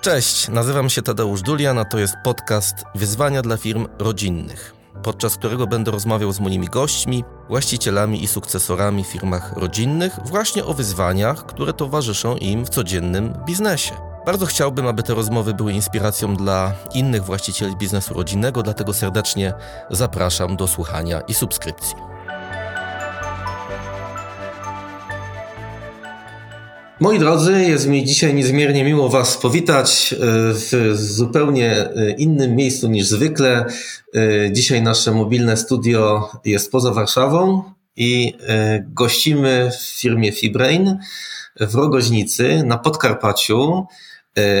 Cześć, nazywam się Tadeusz Dulian, a to jest podcast Wyzwania dla firm rodzinnych, podczas którego będę rozmawiał z moimi gośćmi, właścicielami i sukcesorami w firmach rodzinnych właśnie o wyzwaniach, które towarzyszą im w codziennym biznesie. Bardzo chciałbym, aby te rozmowy były inspiracją dla innych właścicieli biznesu rodzinnego, dlatego serdecznie zapraszam do słuchania i subskrypcji. Moi drodzy, jest mi dzisiaj niezmiernie miło Was powitać e, w zupełnie e, innym miejscu niż zwykle. E, dzisiaj nasze mobilne studio jest poza Warszawą i gościmy w firmie Fibrain w Rogoźnicy na Podkarpaciu.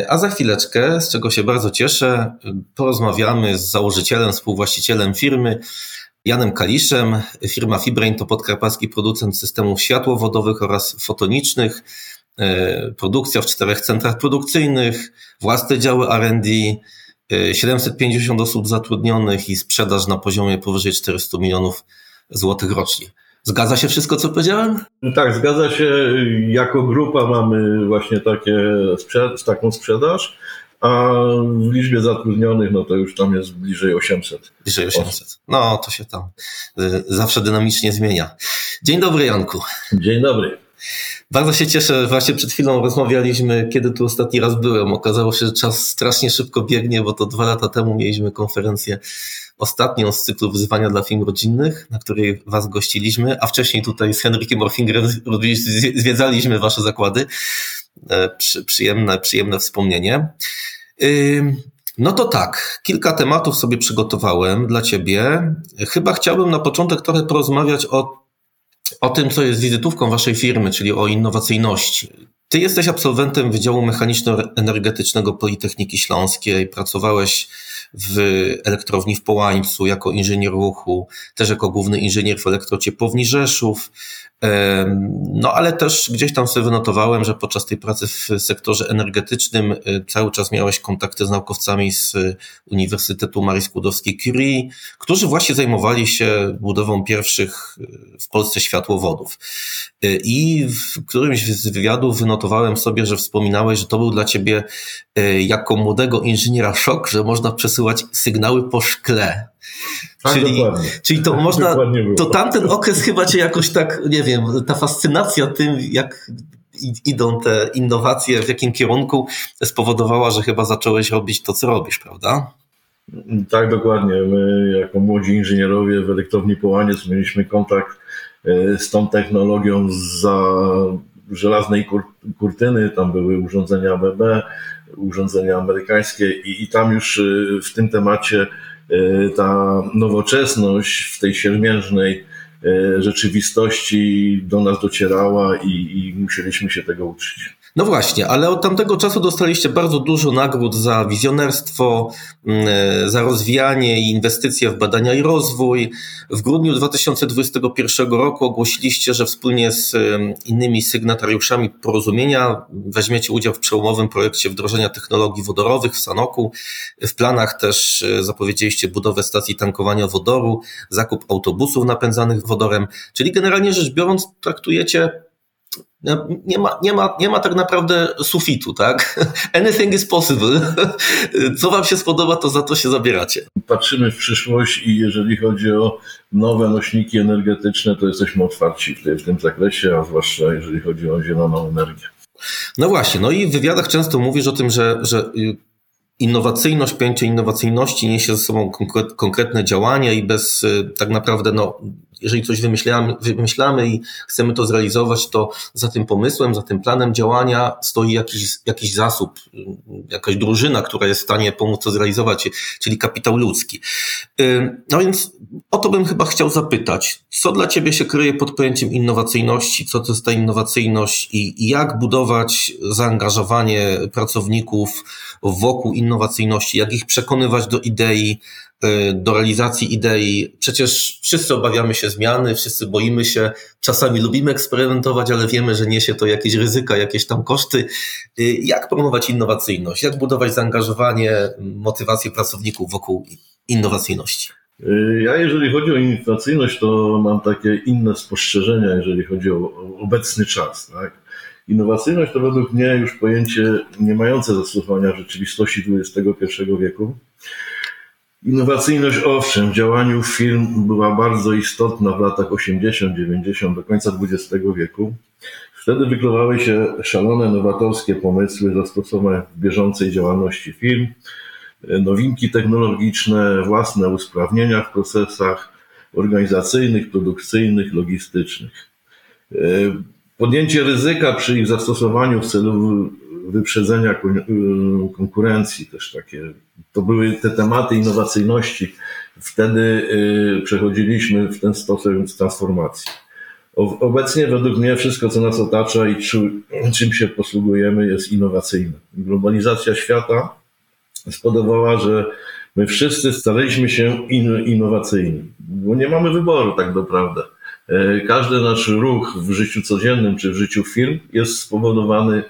A za chwileczkę, z czego się bardzo cieszę, porozmawiamy z założycielem, współwłaścicielem firmy, Janem Kaliszem. Firma Fibrain to podkarpacki producent systemów światłowodowych oraz fotonicznych. E, produkcja w czterech centrach produkcyjnych, własne działy RD, 750 e, osób zatrudnionych i sprzedaż na poziomie powyżej 400 milionów złotych rocznie. Zgadza się wszystko, co powiedziałem? Tak, zgadza się. Jako grupa mamy właśnie takie, taką sprzedaż, a w liczbie zatrudnionych, no to już tam jest bliżej 800. Bliżej 800. No, to się tam e, zawsze dynamicznie zmienia. Dzień dobry, Janku. Dzień dobry. Bardzo się cieszę, właśnie przed chwilą rozmawialiśmy, kiedy tu ostatni raz byłem. Okazało się, że czas strasznie szybko biegnie, bo to dwa lata temu mieliśmy konferencję ostatnią z cyklu wyzwania dla firm rodzinnych, na której Was gościliśmy, a wcześniej tutaj z Henrykiem Orfingerem zwiedzaliśmy Wasze zakłady. E, przyjemne, przyjemne wspomnienie. No to tak, kilka tematów sobie przygotowałem dla Ciebie. Chyba chciałbym na początek trochę porozmawiać o o tym, co jest wizytówką waszej firmy, czyli o innowacyjności. Ty jesteś absolwentem Wydziału Mechaniczno-Energetycznego Politechniki Śląskiej, pracowałeś w elektrowni w Połańcu jako inżynier ruchu, też jako główny inżynier w elektrociepłowni Rzeszów. No ale też gdzieś tam sobie wynotowałem, że podczas tej pracy w sektorze energetycznym y, cały czas miałeś kontakty z naukowcami z Uniwersytetu Marii Skłodowskiej-Curie, którzy właśnie zajmowali się budową pierwszych y, w Polsce światłowodów. Y, I w którymś z wywiadów wynotowałem sobie, że wspominałeś, że to był dla ciebie jako młodego inżyniera szok, że można przesyłać sygnały po szkle. Tak, czyli, czyli to można, to tamten okres chyba cię jakoś tak, nie wiem, ta fascynacja tym, jak idą te innowacje, w jakim kierunku spowodowała, że chyba zacząłeś robić to, co robisz, prawda? Tak, dokładnie. My jako młodzi inżynierowie w elektrowni Połaniec mieliśmy kontakt e, z tą technologią za żelaznej kur kurtyny, tam były urządzenia BB, urządzenia amerykańskie i, i tam już e, w tym temacie ta nowoczesność w tej siermiężnej e, rzeczywistości do nas docierała i, i musieliśmy się tego uczyć. No właśnie, ale od tamtego czasu dostaliście bardzo dużo nagród za wizjonerstwo, mm, e, za rozwijanie i inwestycje w badania i rozwój. W grudniu 2021 roku ogłosiliście, że wspólnie z innymi sygnatariuszami porozumienia weźmiecie udział w przełomowym projekcie wdrożenia technologii wodorowych w Sanoku. W planach też e, zapowiedzieliście budowę stacji tankowania wodoru, zakup autobusów napędzanych wodorem, czyli generalnie rzecz biorąc traktujecie nie ma, nie, ma, nie ma tak naprawdę sufitu, tak? Anything is possible. Co wam się spodoba, to za to się zabieracie. Patrzymy w przyszłość i jeżeli chodzi o nowe nośniki energetyczne, to jesteśmy otwarci w, w tym zakresie, a zwłaszcza jeżeli chodzi o zieloną energię. No właśnie, no i w wywiadach często mówisz o tym, że, że innowacyjność, pojęcie innowacyjności niesie ze sobą konkretne działania i bez y, tak naprawdę no, jeżeli coś wymyślamy, wymyślamy i chcemy to zrealizować, to za tym pomysłem, za tym planem działania stoi jakiś, jakiś zasób, jakaś drużyna, która jest w stanie pomóc to zrealizować, czyli kapitał ludzki. No więc o to bym chyba chciał zapytać. Co dla Ciebie się kryje pod pojęciem innowacyjności? Co to jest ta innowacyjność i, jak budować zaangażowanie pracowników wokół innowacyjności? Jak ich przekonywać do idei, do realizacji idei. Przecież wszyscy obawiamy się zmiany, wszyscy boimy się, czasami lubimy eksperymentować, ale wiemy, że niesie to jakieś ryzyka, jakieś tam koszty. Y, jak promować innowacyjność? Jak budować zaangażowanie, motywację pracowników wokół innowacyjności? Y, ja, jeżeli chodzi o innowacyjność, to mam takie inne spostrzeżenia, jeżeli chodzi o obecny czas. Tak? Innowacyjność to według mnie już pojęcie nie mające zastosowania w rzeczywistości XXI wieku. Innowacyjność owszem, w działaniu firm była bardzo istotna w latach 80, 90, do końca XX wieku. Wtedy wykluwały się szalone, nowatorskie pomysły zastosowane w bieżącej działalności firm, nowinki technologiczne, własne usprawnienia w procesach organizacyjnych, produkcyjnych, logistycznych. Podjęcie ryzyka przy ich zastosowaniu w celu wyprzedzenia konkurencji też takie. To były te tematy innowacyjności. Wtedy y, przechodziliśmy w ten sposób transformacji. Obecnie według mnie wszystko, co nas otacza i czym się posługujemy, jest innowacyjne. Globalizacja świata spodobała, że my wszyscy staliśmy się innowacyjni, bo nie mamy wyboru tak naprawdę. E, każdy nasz ruch w życiu codziennym czy w życiu firm jest spowodowany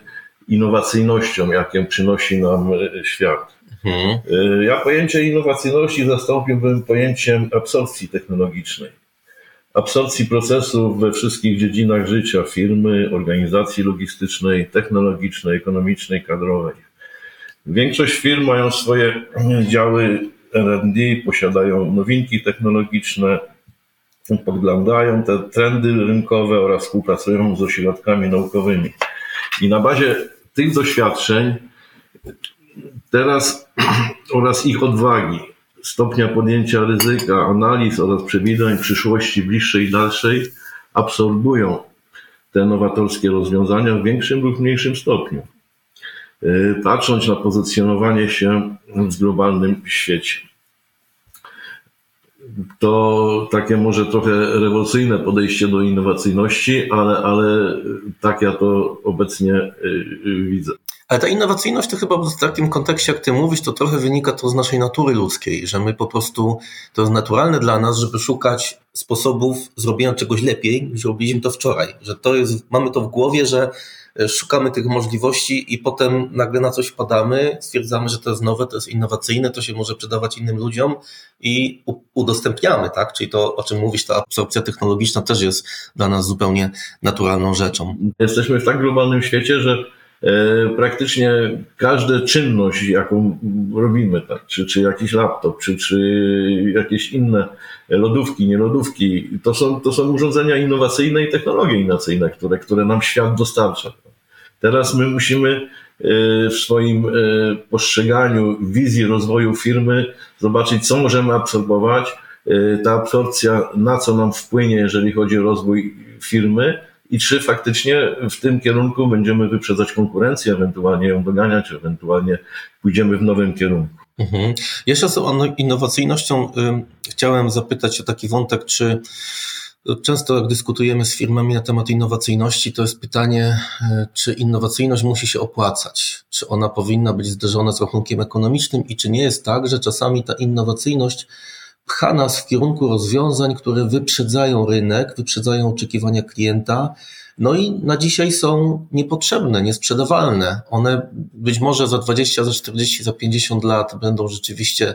innowacyjnością, jaką przynosi nam e, świat. E, ja pojęcie innowacyjności zastąpiłbym pojęciem absorpcji technologicznej. Absorpcji procesów we wszystkich dziedzinach życia firmy, organizacji logistycznej, technologicznej, ekonomicznej, kadrowej. Większość firm mają swoje działy RD, posiadają nowinki technologiczne, podglądają te trendy rynkowe oraz współpracują z ośrodkami naukowymi. I na bazie tych doświadczeń teraz oraz ich odwagi, stopnia podjęcia ryzyka, analiz oraz przewidywań przyszłości bliższej i dalszej absorbują te nowatorskie rozwiązania w większym lub mniejszym stopniu. Y, patrząc na pozycjonowanie się w globalnym świecie to takie może trochę rewolucyjne podejście do innowacyjności, ale, ale tak ja to obecnie y, y, widzę. Ale ta innowacyjność to chyba w takim kontekście, jak ty mówisz, to trochę wynika to z naszej natury ludzkiej, że my po prostu, to jest naturalne dla nas, żeby szukać sposobów zrobienia czegoś lepiej, niż robiliśmy to wczoraj. Że to jest, mamy to w głowie, że E, szukamy tych możliwości i potem nagle na coś padamy, stwierdzamy, że to jest nowe, to jest innowacyjne, to się może przydawać innym ludziom i udostępniamy, tak? Czyli to, o czym mówisz, ta absorpcja technologiczna też jest dla nas zupełnie naturalną rzeczą. Jesteśmy w tak globalnym świecie, że praktycznie każda czynność, jaką robimy, tak, czy, czy jakiś laptop, czy, czy jakieś inne lodówki, nie lodówki, to są, to są urządzenia innowacyjne i technologie innowacyjne, które, które nam świat dostarcza. Teraz my musimy e, w swoim e, postrzeganiu wizji rozwoju firmy zobaczyć, co możemy absorbować. E, ta absorpcja na co nam wpłynie, jeżeli chodzi o rozwój firmy i czy faktycznie w tym kierunku będziemy wyprzedzać konkurencję, ewentualnie ją doganiać, ewentualnie pójdziemy w nowym kierunku. Mhm. Jeszcze z innowacyjnością chciałem zapytać o taki wątek, czy Często jak dyskutujemy z firmami na temat innowacyjności, to jest pytanie, e, czy innowacyjność musi się opłacać, czy ona powinna być zderzona z rachunkiem ekonomicznym i czy nie jest tak, że czasami ta innowacyjność pcha nas w kierunku rozwiązań, które wyprzedzają rynek, wyprzedzają oczekiwania klienta, no i na dzisiaj są niepotrzebne, niesprzedawalne. One być może za 20, za 40, za 50 lat będą rzeczywiście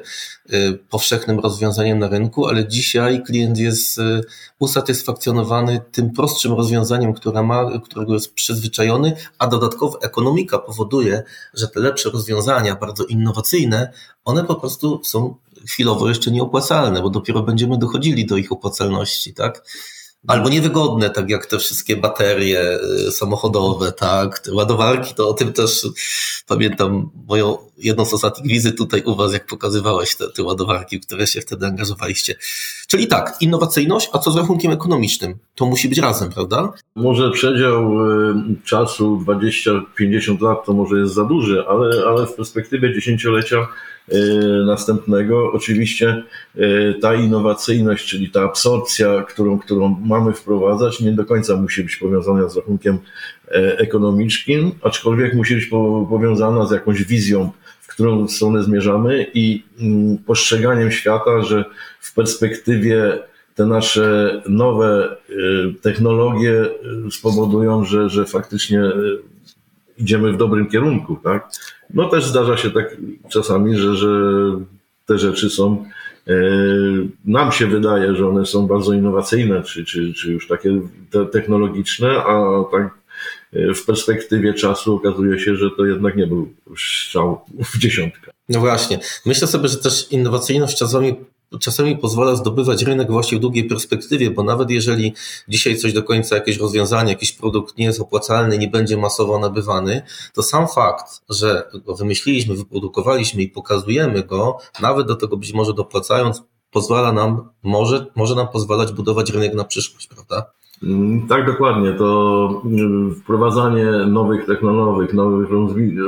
y, powszechnym rozwiązaniem na rynku, ale dzisiaj klient jest y, usatysfakcjonowany tym prostszym rozwiązaniem, które ma, którego jest przyzwyczajony, a dodatkowo ekonomika powoduje, że te lepsze rozwiązania, bardzo innowacyjne, one po prostu są chwilowo jeszcze nieopłacalne, bo dopiero będziemy dochodzili do ich opłacalności, tak? Albo niewygodne, tak jak te wszystkie baterie y, samochodowe, tak, te ładowarki, to o tym też pamiętam moją jedną z ostatnich wizyt tutaj u Was, jak pokazywałeś te, te ładowarki, w które się wtedy angażowaliście. Czyli tak, innowacyjność, a co z rachunkiem ekonomicznym? To musi być razem, prawda? Może przedział y, czasu 20-50 lat to może jest za duży, ale, ale w perspektywie dziesięciolecia Y, następnego. Oczywiście y, ta innowacyjność, czyli ta absorpcja, którą, którą mamy wprowadzać, nie do końca musi być powiązana z rachunkiem ekonomicznym, aczkolwiek musi być powiązana z jakąś wizją, którą stronę zmierzamy i mm, postrzeganiem świata, że w perspektywie te nasze nowe y, technologie spowodują, że, że faktycznie idziemy w dobrym kierunku, tak? No też zdarza się tak czasami, że, że te rzeczy są, nam się wydaje, że one są bardzo innowacyjne, czy, czy, czy już takie te technologiczne, a tak w perspektywie czasu okazuje się, że to jednak nie był strzał w dziesiątkę. No właśnie. Myślę sobie, że też innowacyjność czasami czasami pozwala zdobywać rynek właśnie w długiej perspektywie, bo nawet jeżeli dzisiaj coś do końca, jakieś rozwiązanie, jakiś produkt nie jest opłacalny, nie będzie masowo nabywany, to sam fakt, że go wymyśliliśmy, wyprodukowaliśmy i pokazujemy go, nawet do tego być może dopłacając, pozwala nam, może, może nam pozwalać budować rynek na przyszłość, prawda? Mm, tak, dokładnie. To mm, wprowadzanie nowych technologii, nowych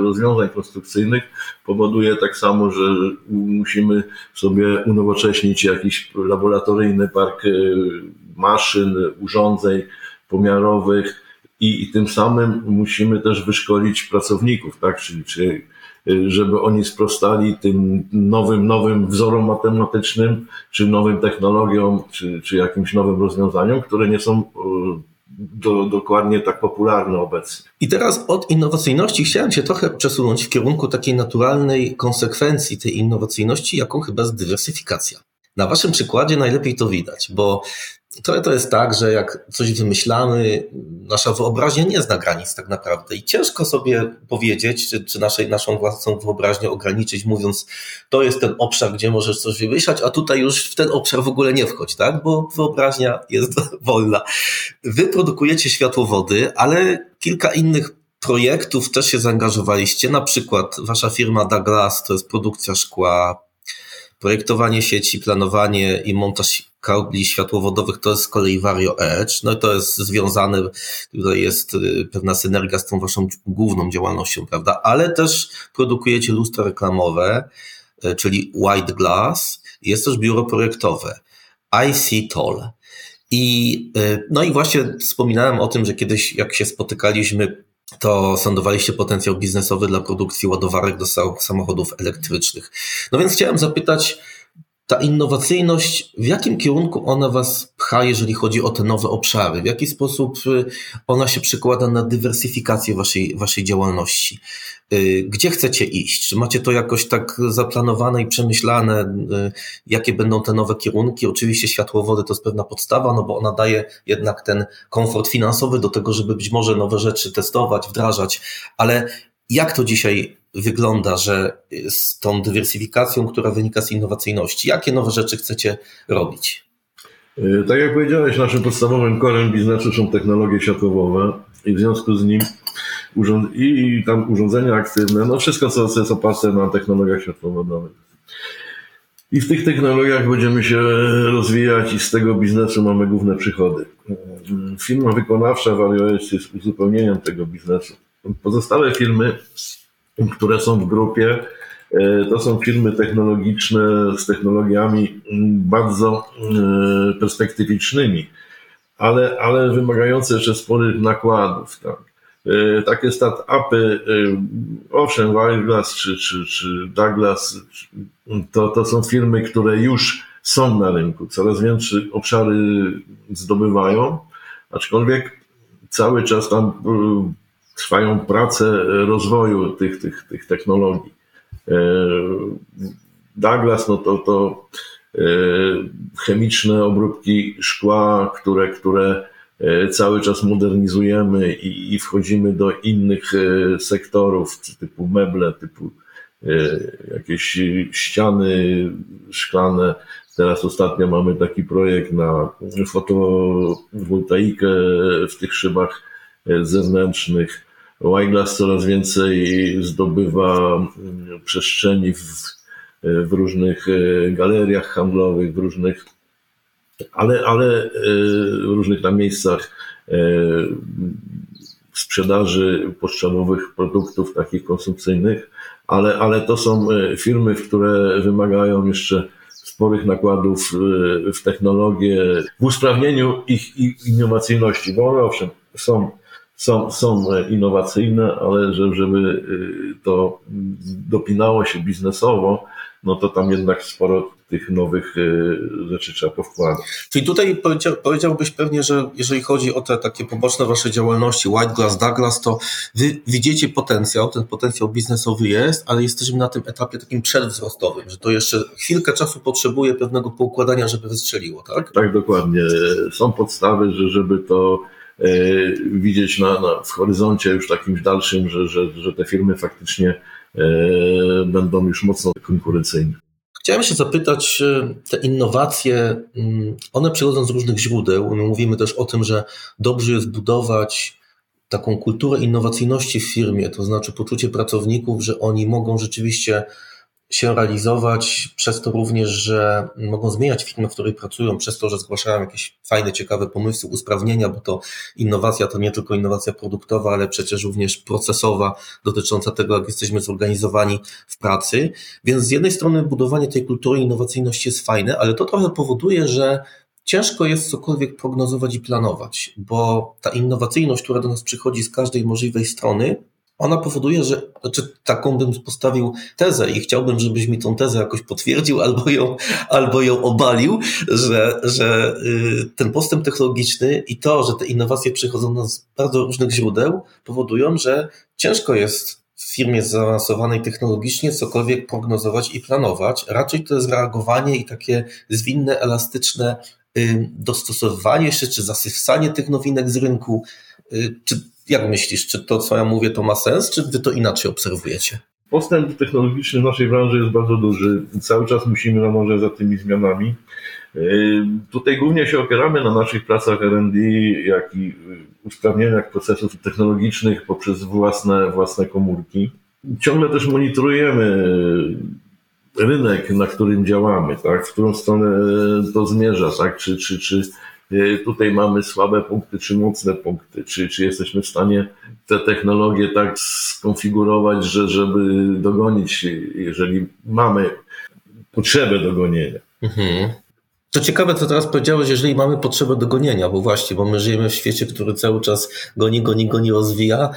rozwiązań konstrukcyjnych powoduje tak samo, że musimy sobie unowocześnić jakiś laboratoryjny park y, maszyn, urządzeń pomiarowych i, i tym samym musimy też wyszkolić pracowników, tak? Czyli, czyli żeby oni sprostali tym nowym, nowym wzorom matematycznym, czy nowym technologiom, czy, czy jakimś nowym rozwiązaniom, które nie są y, do, dokładnie tak popularne obecnie. I teraz od innowacyjności chciałem się trochę przesunąć w kierunku takiej naturalnej konsekwencji tej innowacyjności, jaką chyba jest dywersyfikacja. Na waszym przykładzie najlepiej to widać, bo to, to jest tak, że jak coś wymyślamy, nasza wyobraźnia nie zna granic tak naprawdę i ciężko sobie powiedzieć, czy, czy naszej, naszą własną wyobraźnię ograniczyć, mówiąc, to jest ten obszar, gdzie możesz coś wymyślać, a tutaj już w ten obszar w ogóle nie wchodź, tak? Bo wyobraźnia jest wolna. Wy produkujecie światłowody, ale kilka innych projektów też się zaangażowaliście, na przykład wasza firma Douglas to jest produkcja szkła, projektowanie sieci, planowanie i montaż kabli światłowodowych to jest z kolei Vario Edge. No i to jest związane, tutaj jest y, pewna synergia z tą waszą główną działalnością, prawda? Ale też produkujecie lustra reklamowe, y, czyli White Glass. Jest też biuro projektowe IC Toll. I, y, no i właśnie wspominałem o tym, że kiedyś jak się spotykaliśmy, to sądowaliście potencjał biznesowy dla produkcji ładowarek do samochodów elektrycznych. No więc chciałem zapytać, ta innowacyjność, w jakim kierunku ona Was pcha, jeżeli chodzi o te nowe obszary? W jaki sposób y, ona się przekłada na dywersyfikację Waszej, waszej działalności? Y, gdzie chcecie iść? Czy macie to jakoś tak zaplanowane i przemyślane, y, jakie będą te nowe kierunki? Oczywiście światłowody to jest pewna podstawa, no bo ona daje jednak ten komfort finansowy do tego, żeby być może nowe rzeczy testować, wdrażać, ale jak to dzisiaj wygląda, że z tą dywersyfikacją, która wynika z innowacyjności, jakie nowe rzeczy chcecie robić? Y, tak jak powiedziałeś, naszym podstawowym korem biznesu są technologie światłowowe i w związku z nim urząd i tam urządzenia aktywne, no wszystko, co, co jest oparte na technologiach światłowodowych. I w tych technologiach będziemy się rozwijać i z tego biznesu mamy główne przychody. Y, firma wykonawcza VarioS jest uzupełnieniem tego biznesu. Pozostałe firmy które są w grupie. E, to są firmy technologiczne z technologiami bardzo e, perspektywicznymi, ale, ale wymagające jeszcze sporych nakładów. Tak. E, takie start-upy, owszem, Wireglass czy, czy, czy Douglas, to, to są firmy, które już są na rynku, coraz większe obszary zdobywają, aczkolwiek cały czas tam trwają prace rozwoju tych, tych, tych technologii. E, Douglas, no to, to e, chemiczne obróbki szkła, które, które e, cały czas modernizujemy i, i wchodzimy do innych sektorów, typu meble, typu jakieś ściany szklane. Teraz ostatnio mamy taki projekt na fotowoltaikę w tych szybach zewnętrznych. Wyglass coraz więcej zdobywa mm, przestrzeni w, w różnych e, galeriach handlowych, w różnych, ale, ale e, w różnych tam miejscach e, sprzedaży podstawowych produktów takich konsumpcyjnych, ale, ale to są firmy, które wymagają jeszcze sporych nakładów w technologię, w usprawnieniu ich, innowacyjności, bo owszem, są są, są innowacyjne, ale żeby y, to dopinało się biznesowo, no to tam jednak sporo tych nowych y, rzeczy trzeba powkładać. Czyli tutaj powiedział, powiedziałbyś pewnie, że jeżeli chodzi o te takie poboczne wasze działalności, White Glass, Douglas, to wy widzicie potencjał, ten potencjał biznesowy jest, ale jesteśmy na tym etapie takim przedwzrostowym, że to jeszcze chwilkę czasu potrzebuje pewnego poukładania, żeby wystrzeliło, tak? Tak, dokładnie. Są podstawy, że żeby to widzieć na, na, w horyzoncie już takim dalszym, że, że, że te firmy faktycznie będą już mocno konkurencyjne. Chciałem się zapytać, te innowacje, mm, one przychodzą z różnych źródeł. My mówimy też o tym, że dobrze jest budować taką kulturę innowacyjności w firmie, to znaczy poczucie pracowników, że oni mogą rzeczywiście się realizować, przez to również, że mogą zmieniać firmę, w której pracują, przez to, że zgłaszają jakieś fajne, ciekawe pomysły, usprawnienia, bo to innowacja to nie tylko innowacja produktowa, ale przecież również procesowa, dotycząca tego, jak jesteśmy zorganizowani w pracy. Więc z jednej strony budowanie tej kultury innowacyjności jest fajne, ale to trochę powoduje, że ciężko jest cokolwiek prognozować i planować, bo ta innowacyjność, która do nas przychodzi z każdej możliwej strony, ona powoduje, że znaczy taką bym postawił tezę i chciałbym, żebyś mi tą tezę jakoś potwierdził albo ją, albo ją obalił, że, że y, ten postęp technologiczny i to, że te innowacje przychodzą z bardzo różnych źródeł, powodują, że ciężko jest w firmie zaawansowanej technologicznie cokolwiek prognozować i planować. Raczej to jest reagowanie i takie zwinne, elastyczne y, dostosowywanie się, czy zasypsanie tych nowinek z rynku. Y, czy jak myślisz, czy to, co ja mówię, to ma sens, czy wy to inaczej obserwujecie? Postęp technologiczny w naszej branży jest bardzo duży. Cały czas musimy nadążać za tymi zmianami. Yy, tutaj głównie się opieramy na naszych pracach R&D, jak i usprawnieniach procesów technologicznych poprzez własne, własne komórki. Ciągle też monitorujemy rynek, na którym działamy, tak? w którą stronę to zmierza, tak? czy, czy, czy tutaj mamy słabe punkty czy mocne punkty, czy, czy jesteśmy w stanie te technologie tak skonfigurować, że, żeby dogonić, jeżeli mamy potrzebę dogonienia. Mhm. To ciekawe, co teraz powiedziałeś, jeżeli mamy potrzebę do gonienia, bo właśnie, bo my żyjemy w świecie, który cały czas goni, goni, goni, rozwija,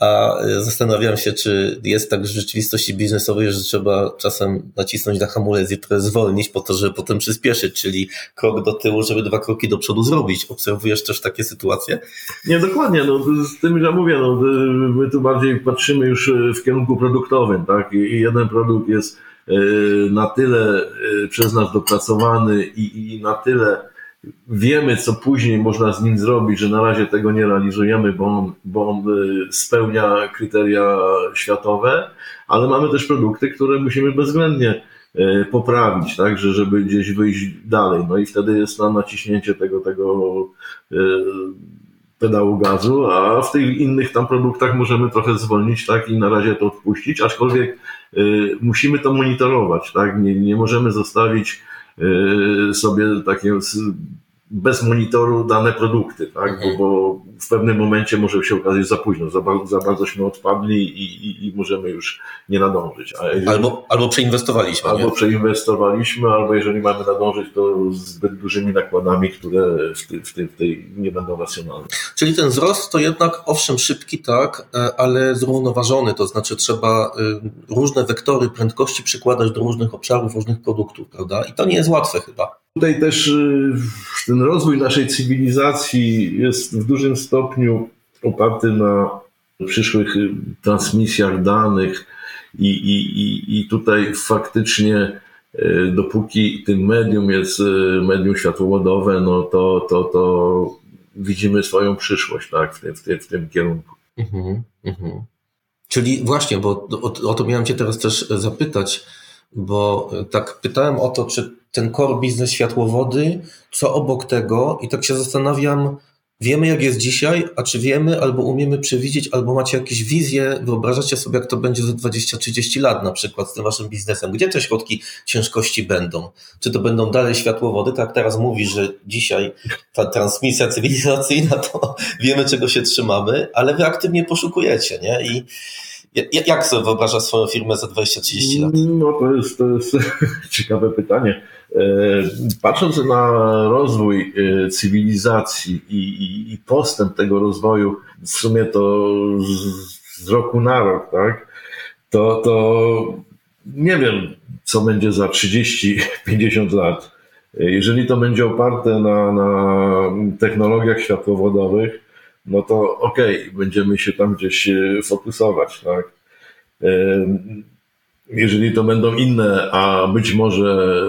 a e, zastanawiam się, czy jest tak w rzeczywistości biznesowej, że trzeba czasem nacisnąć na hamulec i trochę zwolnić po to, żeby potem przyspieszyć, czyli krok do tyłu, żeby dwa kroki do przodu zrobić. Obserwujesz też takie sytuacje? Nie, dokładnie. No, z tym, że mówię, no, my tu bardziej patrzymy już w kierunku produktowym, tak? I jeden produkt jest na tyle e, przez nas dopracowany i, i na tyle wiemy, co później można z nim zrobić, że na razie tego nie realizujemy, bo on, bo on e, spełnia kryteria światowe, ale mamy też produkty, które musimy bezwzględnie poprawić, tak, że żeby gdzieś wyjść dalej. No i wtedy jest na naciśnięcie tego, tego pedału gazu, a w tych innych tam produktach możemy trochę zwolnić, tak, i na razie to odpuścić, aczkolwiek y, musimy to monitorować, tak, nie, nie możemy zostawić y, sobie takiego bez monitoru dane produkty, tak? Bo, bo, w pewnym momencie może się okazać za późno, za, za bardzo odpadli i, i, i, możemy już nie nadążyć. Jeżeli, albo, albo przeinwestowaliśmy. Albo nie? przeinwestowaliśmy, albo jeżeli mamy nadążyć, to zbyt dużymi nakładami, które w, ty, w, ty, w tej nie będą racjonalne. Czyli ten wzrost to jednak owszem szybki, tak, e, ale zrównoważony, to znaczy trzeba y, różne wektory prędkości przykładać do różnych obszarów, różnych produktów, prawda? I to nie jest łatwe chyba. Tutaj też y, ten rozwój naszej cywilizacji jest w dużym stopniu oparty na przyszłych y, transmisjach danych i, i, i, i tutaj faktycznie y, dopóki tym medium jest medium światłowodowe, no to, to, to widzimy swoją przyszłość tak, w, tym, w, tym, w tym kierunku. Mhm, mhm. Czyli właśnie, bo o, o to miałem Cię teraz też zapytać, bo tak pytałem o to, czy ten core biznes światłowody, co obok tego i tak się zastanawiam, wiemy jak jest dzisiaj, a czy wiemy albo umiemy przewidzieć, albo macie jakieś wizje, wyobrażacie sobie jak to będzie za 20-30 lat na przykład z tym waszym biznesem, gdzie te środki ciężkości będą? Czy to będą dalej światłowody, tak teraz mówi, że dzisiaj ta transmisja cywilizacyjna, to wiemy czego się trzymamy, ale wy aktywnie poszukujecie, nie? I jak sobie wyobrażasz swoją firmę za 20-30 lat? No to jest, to jest ciekawe pytanie. E, patrząc na rozwój e, cywilizacji i, i, i postęp tego rozwoju, w sumie to z, z roku na rok, tak, to, to nie wiem, co będzie za 30-50 lat. Jeżeli to będzie oparte na, na technologiach światłowodowych, no to okej, okay, będziemy się tam gdzieś e, fokusować, tak. Jeżeli to będą inne, a być może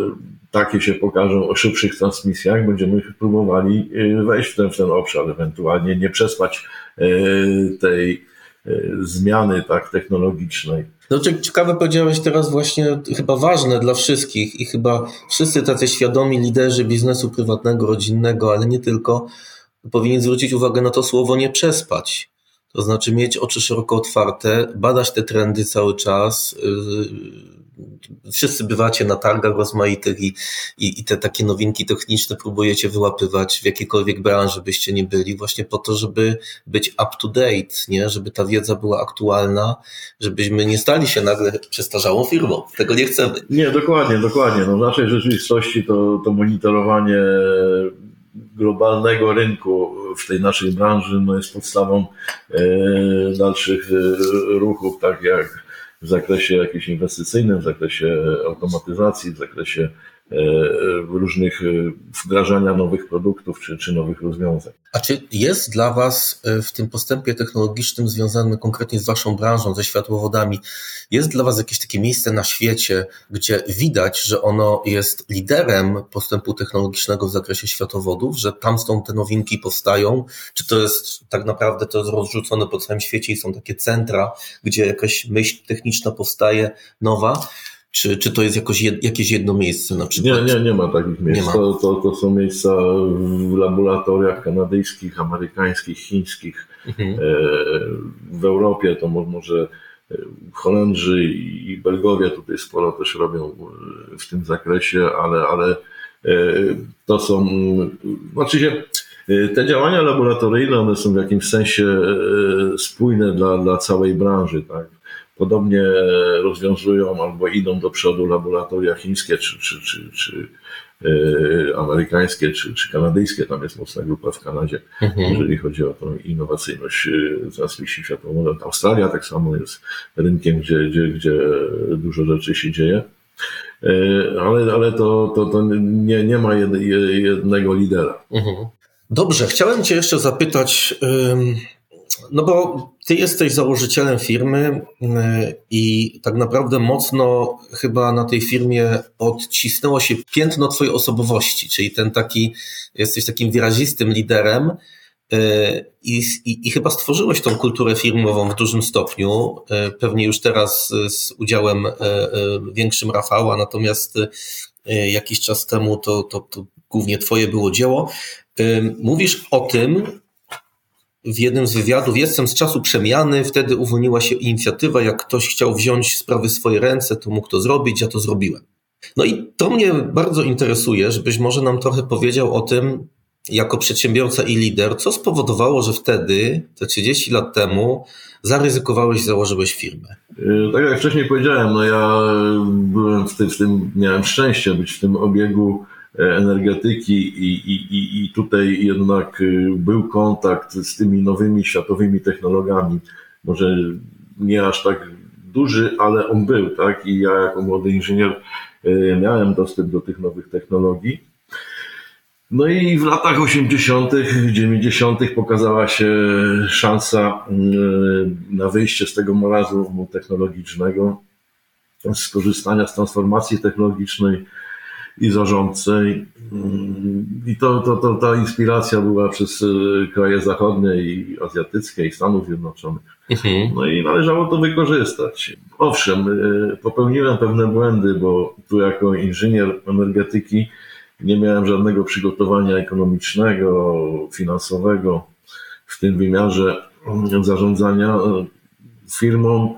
takie się pokażą o szybszych transmisjach, będziemy próbowali wejść w ten, w ten obszar, ewentualnie nie przespać tej zmiany tak technologicznej. No ciekawe powiedziałeś teraz właśnie, chyba ważne dla wszystkich i chyba wszyscy tacy świadomi liderzy biznesu prywatnego, rodzinnego, ale nie tylko, powinni zwrócić uwagę na to słowo nie przespać. To znaczy mieć oczy szeroko otwarte, badać te trendy cały czas, yy, wszyscy bywacie na targach rozmaitych i, i, i, te takie nowinki techniczne próbujecie wyłapywać w jakiejkolwiek branży byście nie byli, właśnie po to, żeby być up to date, nie? żeby ta wiedza była aktualna, żebyśmy nie stali się nagle przestarzałą firmą. Tego nie chcemy. Nie, dokładnie, dokładnie. No w naszej rzeczywistości to, to monitorowanie globalnego rynku w tej naszej branży no jest podstawą e, dalszych e, ruchów, tak jak w zakresie jakimś inwestycyjnym, w zakresie automatyzacji, w zakresie różnych e, wdrażania nowych produktów czy, czy nowych rozwiązań. A czy jest dla Was e, w tym postępie technologicznym związanym konkretnie z Waszą branżą, ze światłowodami, jest dla Was jakieś takie miejsce na świecie, gdzie widać, że ono jest liderem postępu technologicznego w zakresie światłowodów, że tam są te nowinki powstają? Czy to jest tak naprawdę to jest rozrzucone po całym świecie i są takie centra, gdzie jakaś myśl techniczna powstaje nowa? Czy, czy to jest jakoś jed, jakieś jedno miejsce na przykład? Nie, nie, nie ma takich miejsc. Ma. To, to, to, są miejsca w laboratoriach kanadyjskich, amerykańskich, chińskich. Mhm. E, w Europie to może Holendrzy i Belgowie tutaj sporo też robią w tym zakresie, ale, ale e, to są, znaczy się, e, te działania laboratoryjne, one są w jakimś sensie spójne dla, dla całej branży, tak? Podobnie rozwiązują albo idą do przodu laboratoria chińskie, czy, czy, czy, czy e, amerykańskie, czy, czy kanadyjskie. Tam jest mocna grupa w Kanadzie, mhm. jeżeli chodzi o tą innowacyjność e, transmisji światłowodnej. Australia tak samo jest rynkiem, gdzie, gdzie, gdzie dużo rzeczy się dzieje. E, ale, ale to, to, to nie, nie ma jednego lidera. Mhm. Dobrze, chciałem Cię jeszcze zapytać. No bo ty jesteś założycielem firmy y, i tak naprawdę mocno chyba na tej firmie odcisnęło się piętno twojej osobowości, czyli ten taki, jesteś takim wyrazistym liderem y, i, i, i chyba stworzyłeś tą kulturę firmową w dużym stopniu, y, pewnie już teraz z udziałem większym Rafała, natomiast jakiś czas temu to, to, to głównie twoje było dzieło. Mówisz o tym, w jednym z wywiadów, jestem z czasu przemiany, wtedy uwolniła się inicjatywa, jak ktoś chciał wziąć sprawy w swoje ręce, to mógł to zrobić, ja to zrobiłem. No i to mnie bardzo interesuje, żebyś może nam trochę powiedział o tym, jako przedsiębiorca i lider, co spowodowało, że wtedy, te 30 lat temu, zaryzykowałeś i założyłeś firmę? Y, tak jak wcześniej powiedziałem, no ja byłem w tym, w tym miałem szczęście być w tym obiegu energetyki i, i, i tutaj jednak y, był kontakt z tymi nowymi światowymi technologiami. Może nie aż tak duży, ale on był, tak? I ja jako młody inżynier y, miałem dostęp do tych nowych technologii. No i w latach 80., 90. pokazała się szansa y, na wyjście z tego marazmu technologicznego, skorzystania z transformacji technologicznej, i zarządcy. I to, to, to, ta inspiracja była przez e, kraje zachodnie i azjatyckie i Stanów Zjednoczonych. Mhm. No i należało to wykorzystać. Owszem, e, popełniłem pewne błędy, bo tu jako inżynier energetyki nie miałem żadnego przygotowania ekonomicznego, finansowego w tym wymiarze zarządzania e, firmą.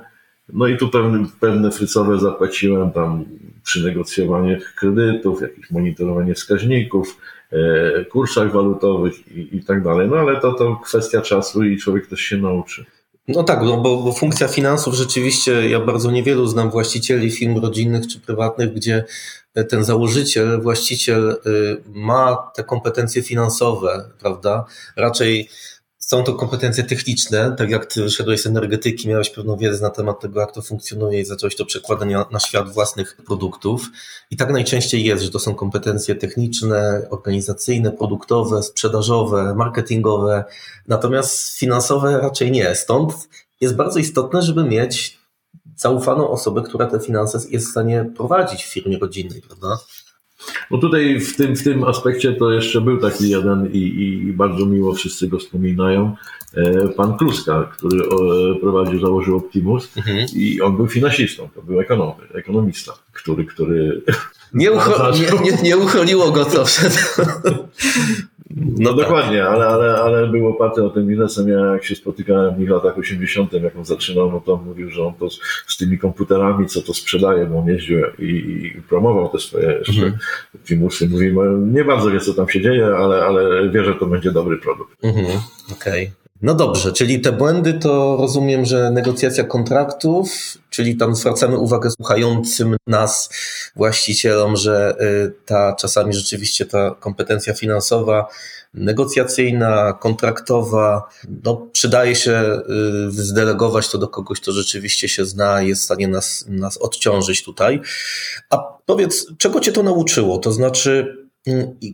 No i tu pewne, pewne frycowe zapłaciłem tam przy negocjowaniach kredytów, jakieś monitorowanie wskaźników, e, kursach walutowych i, i tak dalej. No ale to, to kwestia czasu i człowiek też się nauczy. No tak, no bo, bo, funkcja finansów rzeczywiście, ja bardzo niewielu znam właścicieli firm rodzinnych czy prywatnych, gdzie ten założyciel, właściciel y, ma te kompetencje finansowe, prawda? Raczej są to kompetencje techniczne, tak jak ty wyszedłeś z energetyki, miałeś pewną wiedzę na temat tego, jak to funkcjonuje i zacząłeś to przekładać na, świat własnych produktów. I tak najczęściej jest, że to są kompetencje techniczne, organizacyjne, produktowe, sprzedażowe, marketingowe, natomiast finansowe raczej nie. Stąd jest bardzo istotne, żeby mieć zaufaną osobę, która te finanse jest w stanie prowadzić w firmie rodzinnej, prawda? No tutaj w tym, w tym aspekcie to jeszcze był taki jeden i, i bardzo miło wszyscy go wspominają, e, pan Kluska, który prowadził, założył Optimus mhm. i on był finansistą, to był ekonom, ekonomista, który, który nie, ucho, nie, nie, nie uchroniło go to przed. No, no tak. dokładnie, ale, ale, ale był oparty o tym biznesem. Ja jak się spotykałem w latach 80., jak on zaczynał, no to on mówił, że on to z, z tymi komputerami, co to sprzedaje, bo on jeździł i, i promował te swoje jeszcze mhm. filmusy. Mówi, nie bardzo wie, co tam się dzieje, ale, ale wie, że to będzie dobry produkt. Mhm. Okej. No dobrze, czyli te błędy to rozumiem, że negocjacja kontraktów, czyli tam zwracamy uwagę słuchającym nas właścicielom, że y, ta czasami rzeczywiście ta kompetencja finansowa, negocjacyjna, kontraktowa, no przydaje się y, zdelegować to do kogoś, kto rzeczywiście się zna, jest w stanie nas, nas odciążyć tutaj. A powiedz, czego cię to nauczyło? To znaczy,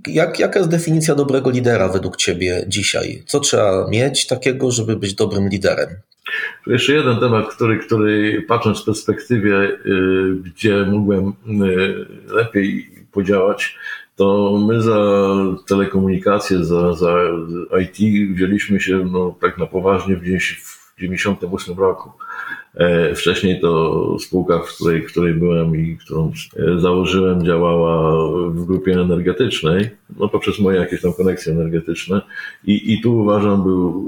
jak, jaka jest definicja dobrego lidera według Ciebie dzisiaj? Co trzeba mieć takiego, żeby być dobrym liderem? Jeszcze jeden temat, który, który patrząc w perspektywie, y, gdzie mógłbym y, lepiej podziałać, to my za telekomunikację, za, za IT wzięliśmy się no, tak na poważnie w 1998 roku. E, wcześniej to spółka, w której, w której byłem i którą e, założyłem, działała w grupie energetycznej, no poprzez moje jakieś tam koneksje energetyczne. I, i tu uważam, był,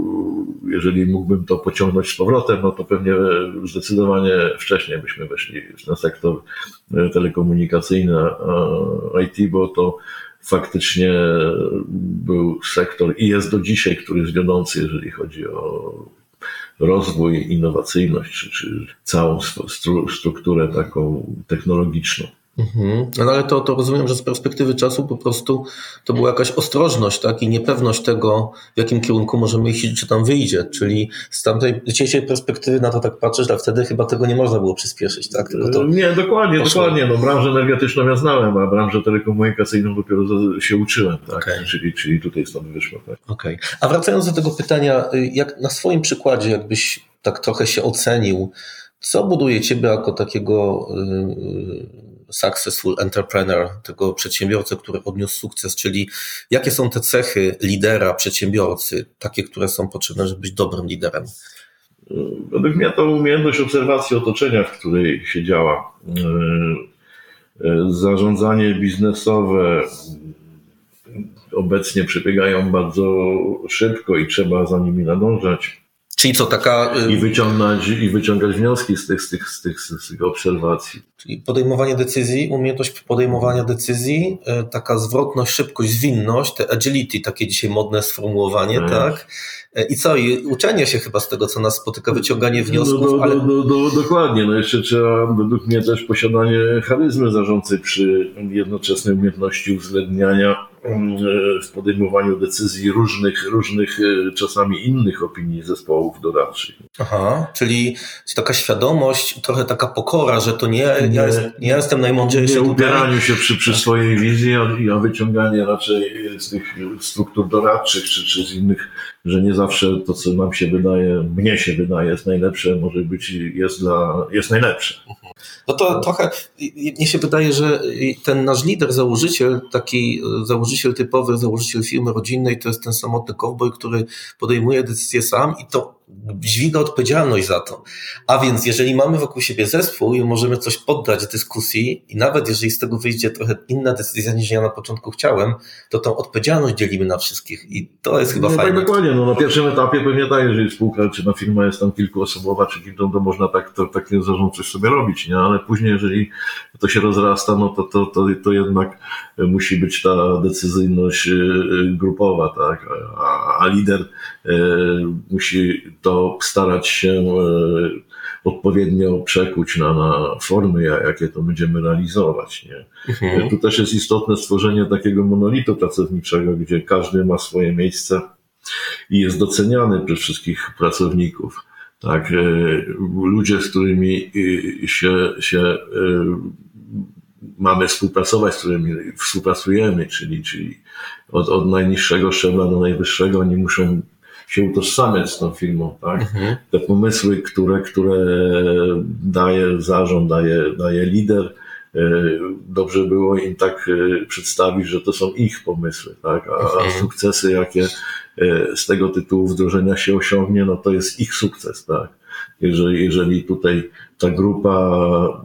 jeżeli mógłbym to pociągnąć z powrotem, no to pewnie zdecydowanie wcześniej byśmy weszli na sektor e, telekomunikacyjny, IT, bo to faktycznie był sektor i jest do dzisiaj, który jest wiodący, jeżeli chodzi o rozwój, innowacyjność, czy, czy całą strukturę taką technologiczną. Mhm. No ale to, to rozumiem, że z perspektywy czasu po prostu to była jakaś ostrożność, tak? I niepewność tego, w jakim kierunku możemy iść, czy tam wyjdzie. Czyli z tamtej dzisiejszej perspektywy na to tak patrzysz, a wtedy chyba tego nie można było przyspieszyć, tak? To nie, dokładnie, poszło. dokładnie. No, branżę energetyczną ja znałem, a branżę telekomunikacyjną dopiero się uczyłem, tak? Okay. Czyli, czyli tutaj stąd wyszło. Tak? Okay. A wracając do tego pytania, y, jak na swoim przykładzie, jakbyś tak trochę się ocenił, co buduje ciebie jako takiego yy, successful entrepreneur, tego przedsiębiorcę, który odniósł sukces, czyli jakie są te cechy lidera, przedsiębiorcy, takie, które są potrzebne, żeby być dobrym liderem? Według mnie to umiejętność obserwacji otoczenia, w której się działa. Zarządzanie biznesowe obecnie przebiegają bardzo szybko i trzeba za nimi nadążać. Czyli co, taka... Y, I wyciągnąć, i wyciągać wnioski z tych, z tych, z tych, z tych obserwacji. Czyli podejmowanie decyzji, umiejętność podejmowania decyzji, y, taka zwrotność, szybkość, zwinność, te agility, takie dzisiaj modne sformułowanie, tak? tak? I co, i uczenie się chyba z tego, co nas spotyka, wyciąganie wniosków, no, no, ale... No, no, dokładnie, no jeszcze trzeba według mnie też posiadanie charyzmy zarządcy przy jednoczesnej umiejętności uwzględniania mm, w podejmowaniu decyzji różnych, różnych e, czasami innych opinii zespołów doradczych. Aha, czyli taka świadomość, trochę taka pokora, że to nie, nie ja, jest, nie jestem najmądrzejszy Nie ubieraniu się przy, przy swojej wizji, a, a wyciąganie raczej z tych struktur doradczych czy, czy z innych że nie zawsze to, co nam się wydaje, mnie się wydaje, jest najlepsze, może być, jest, dla, jest najlepsze. No to trochę, mnie się wydaje, że ten nasz lider, założyciel, taki założyciel typowy, założyciel firmy rodzinnej, to jest ten samotny kowboj, który podejmuje decyzje sam i to dźwiga odpowiedzialność za to. A więc, jeżeli mamy wokół siebie zespół i możemy coś poddać dyskusji, i nawet jeżeli z tego wyjdzie trochę inna decyzja niż ja na początku chciałem, to tą odpowiedzialność dzielimy na wszystkich. I to jest chyba no, fajne. Tak, dokładnie. No, na pierwszym etapie pewnie tak, jeżeli spółka czy na firma jest tam kilkuosobowa, czy kilku, to można tak, to, takie zarząd coś sobie robić, nie? Ale później, jeżeli to się rozrasta, no to, to, to, to jednak musi być ta decyzyjność y, y, grupowa, tak? A, a lider y, musi to starać się odpowiednio przekuć na, na formy, jakie to będziemy realizować. Nie? Mhm. Tu też jest istotne stworzenie takiego monolitu pracowniczego, gdzie każdy ma swoje miejsce i jest doceniany przez wszystkich pracowników. Tak, ludzie, z którymi się, się mamy współpracować, z którymi współpracujemy, czyli, czyli od, od najniższego szczebla do najwyższego, oni muszą się utożsamiać z tą firmą, tak? Mhm. Te pomysły, które, które daje zarząd, daje, daje lider, dobrze było im tak przedstawić, że to są ich pomysły, tak? A, a mhm. sukcesy, jakie z tego tytułu wdrożenia się osiągnie, no to jest ich sukces, tak? Jeżeli, jeżeli tutaj ta grupa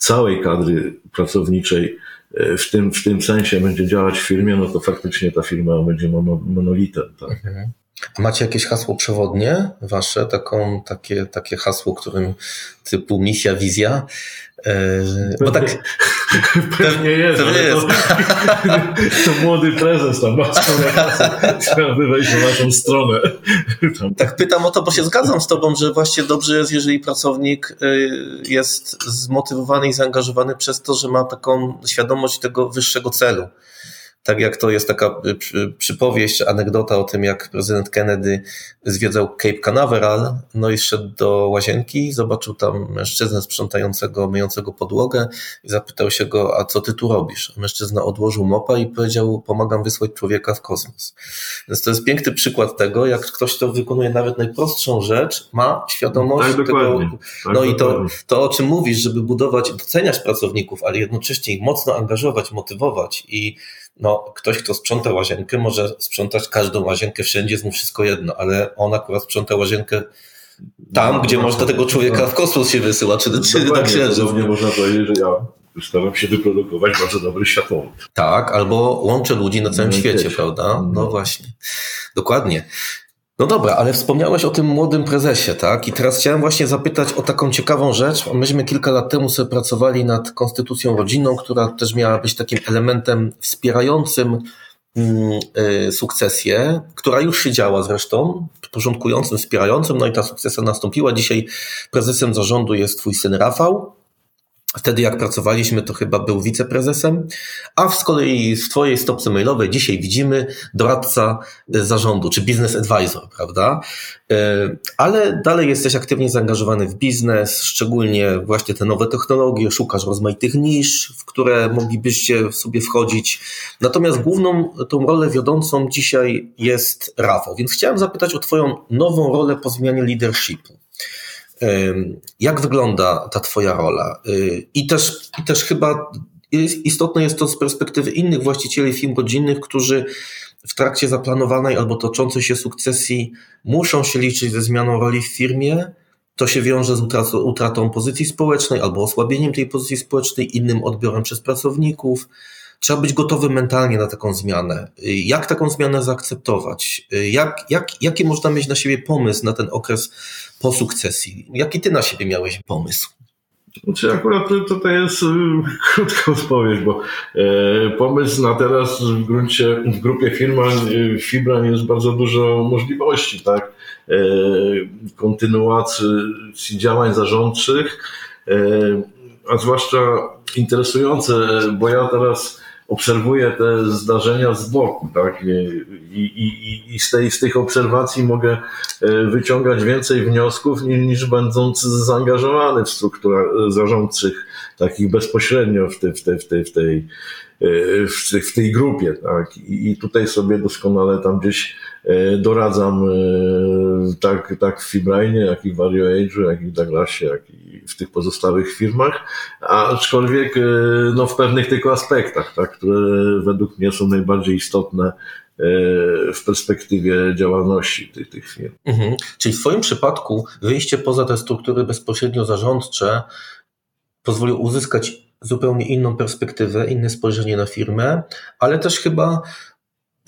całej kadry pracowniczej e, w tym, w tym sensie będzie działać w firmie, no to faktycznie ta firma będzie monolitem. Tak? Mhm. Macie jakieś hasło przewodnie wasze, taką, takie, takie hasło, którym typu misja, wizja? E, bo tak. Pewnie jest. Pewnie jest. To, to, młody prezes tam ma trzeba wejść na naszą stronę. Tak pytam o to, bo się zgadzam z tobą, że właśnie dobrze jest, jeżeli pracownik y, jest zmotywowany i zaangażowany przez to, że ma taką świadomość tego wyższego celu. Tak jak to jest taka y, przypowieść, anegdota o tym, jak prezydent Kennedy zwiedzał Cape Canaveral, no i szedł do łazienki, zobaczył tam mężczyznę sprzątającego, myjącego podłogę i zapytał się go, a co ty tu robisz? A mężczyzna odłożył mopa i powiedział, pomagam wysłać człowieka w kosmos. Więc to jest piękny przykład tego, jak ktoś, kto wykonuje nawet najprostszą rzecz, ma świadomość tak, tego. Tak, no i to, to, o czym mówisz, żeby budować, doceniać pracowników, ale jednocześnie ich mocno angażować, motywować i no, ktoś, kto sprząta łazienkę, może sprzątać każdą łazienkę wszędzie, jest mu wszystko jedno, ale on akurat sprząta łazienkę tam, no, gdzie no, można tego człowieka w kosmos się wysyła, czy, czy na księżyc. Nie można powiedzieć, że ja staram się wyprodukować bardzo dobry światłowód. Tak, albo łączę ludzi na całym no, świecie, prawda? No, no właśnie. Dokładnie. No dobra, ale wspomniałeś o tym młodym prezesie, tak? I teraz chciałem właśnie zapytać o taką ciekawą rzecz. Myśmy kilka lat temu sobie pracowali nad konstytucją rodzinną, która też miała być takim elementem wspierającym mm, y, sukcesję, która już się działa zresztą, porządkującym, wspierającym, no i ta sukcesja nastąpiła. Dzisiaj prezesem zarządu jest twój syn Rafał. Wtedy jak pracowaliśmy, to chyba był wiceprezesem, a z kolei w Twojej stopce mailowej dzisiaj widzimy doradca zarządu, czy business advisor, prawda? E, ale dalej jesteś aktywnie zaangażowany w biznes, szczególnie właśnie te nowe technologie, szukasz rozmaitych nisz, w które moglibyście sobie wchodzić. Natomiast główną tą rolę wiodącą dzisiaj jest Rafał, więc chciałem zapytać o Twoją nową rolę po zmianie leadershipu. Jak wygląda ta Twoja rola? Y, I też, i też chyba istotne jest to z perspektywy innych właścicieli firm rodzinnych, którzy w trakcie zaplanowanej albo toczącej się sukcesji muszą się liczyć ze zmianą roli w firmie. To się wiąże z utratą, utratą pozycji społecznej albo osłabieniem tej pozycji społecznej, innym odbiorem przez pracowników. Trzeba być gotowy mentalnie na taką zmianę. Y, jak taką zmianę zaakceptować? Y, jak, jak, jaki można mieć na siebie pomysł na ten okres po sukcesji? Jaki ty na siebie miałeś pomysł? Znaczy akurat tutaj jest y, krótka odpowiedź, bo e, pomysł na teraz w gruncie, w grupie Fibran jest bardzo dużo możliwości, tak? E, kontynuacji działań zarządczych, e, a zwłaszcza interesujące, bo ja teraz obserwuję te zdarzenia z boku, tak? I, i, i z, tej, z tych obserwacji mogę e, wyciągać więcej wniosków niż, będąc zaangażowany w strukturach zarządczych, takich bezpośrednio w, te, w, te, w, tej, w, tej, w, tej, w tej grupie, tak? I, tutaj sobie doskonale tam gdzieś e, doradzam tak, tak w Fibrainie, jak i w Vario Age'u, jak i w Douglasie, jak i w tych pozostałych firmach, aczkolwiek no, w pewnych tylko aspektach, tak, które według mnie są najbardziej istotne w perspektywie działalności tych, tych firm. Mhm. Czyli w Twoim przypadku wyjście poza te struktury bezpośrednio zarządcze pozwoliło uzyskać zupełnie inną perspektywę, inne spojrzenie na firmę, ale też chyba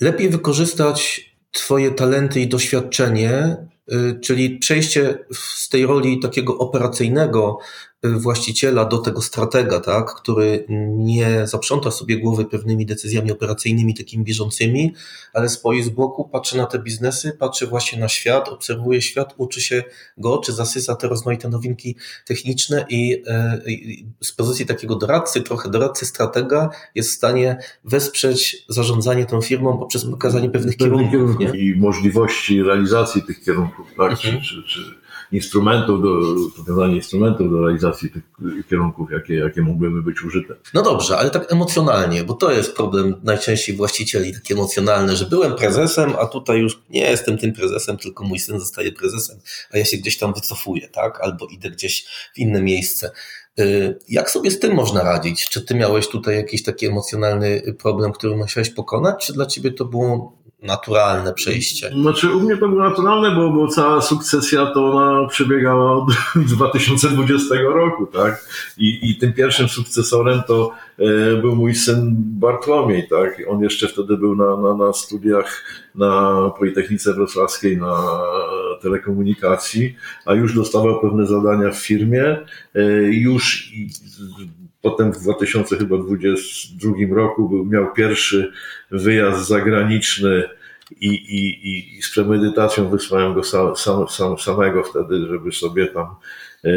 lepiej wykorzystać Twoje talenty i doświadczenie Y, czyli przejście z tej roli takiego operacyjnego właściciela do tego stratega, tak, który nie zaprząta sobie głowy pewnymi decyzjami operacyjnymi, takimi bieżącymi, ale stoi z boku, patrzy na te biznesy, patrzy właśnie na świat, obserwuje świat, uczy się go, czy zasysa te rozmaite nowinki techniczne i, e, i z pozycji takiego doradcy, trochę doradcy stratega jest w stanie wesprzeć zarządzanie tą firmą poprzez pokazanie pewnych kierunków. I możliwości realizacji tych kierunków, tak? Mhm. Czy, czy, czy instrumentów, do, pokazanie instrumentów do realizacji tych kierunków, jakie, jakie mogłyby być użyte. No dobrze, ale tak emocjonalnie, bo to jest problem najczęściej właścicieli, takie emocjonalne, że byłem prezesem, a tutaj już nie jestem tym prezesem, tylko mój syn zostaje prezesem, a ja się gdzieś tam wycofuję, tak? Albo idę gdzieś w inne miejsce. Y, jak sobie z tym można radzić? Czy ty miałeś tutaj jakiś taki emocjonalny problem, który musiałeś pokonać, czy dla ciebie to było naturalne przejście? Znaczy u mnie to było naturalne, bo, bo cała sukcesja to ona przebiegała od 2020 roku, tak? I, i tym pierwszym sukcesorem to e, był mój syn Bartłomiej, tak? On jeszcze wtedy był na, na, na studiach na Politechnice Wrocławskiej na telekomunikacji, a już dostawał pewne zadania w firmie, e, już Potem w 2022 roku miał pierwszy wyjazd zagraniczny i, i, i z premedytacją wysłałem go sam, sam, sam, samego wtedy, żeby sobie tam e,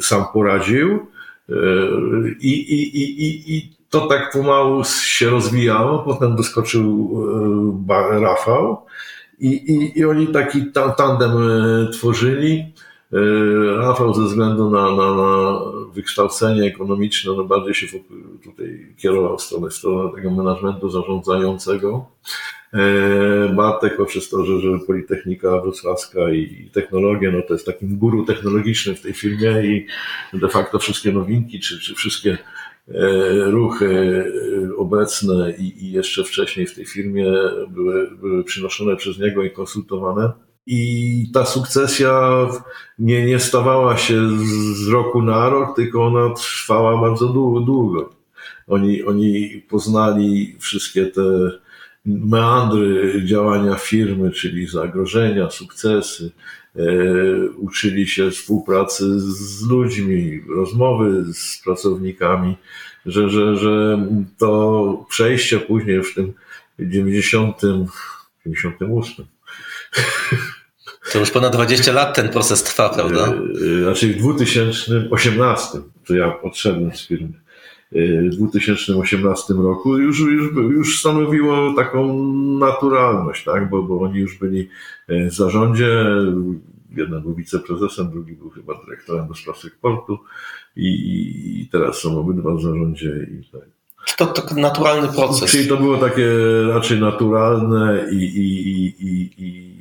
sam poradził. E, I, i, i, I to tak pomału się rozwijało. Potem doskoczył e, Rafał i, i, i oni taki tandem tworzyli. Rafał ze względu na, na, na wykształcenie ekonomiczne no bardziej się tutaj kierował w stronę, w stronę tego managementu zarządzającego. E, Bartek poprzez to, że, że Politechnika Wrocławska i technologia, no to jest takim guru technologicznym w tej firmie i de facto wszystkie nowinki, czy, czy wszystkie e, ruchy e, obecne i, i jeszcze wcześniej w tej firmie były, były przynoszone przez niego i konsultowane. I ta sukcesja nie, nie stawała się z roku na rok, tylko ona trwała bardzo długo. Oni, oni poznali wszystkie te meandry działania firmy, czyli zagrożenia, sukcesy, e, uczyli się współpracy z ludźmi, rozmowy z pracownikami, że, że, że to przejście później w tym 90, 98 to już ponad 20 lat ten proces trwa, prawda? E, znaczy w 2018, to ja odszedłem z firmy, e, w 2018 roku już, już, już stanowiło taką naturalność, tak? bo, bo oni już byli e, w zarządzie, jeden był wiceprezesem, drugi był chyba dyrektorem do spraw eksportu i, i teraz są obydwa w zarządzie i tak. To, to naturalny proces. Czyli to było takie raczej naturalne i, i, i, i,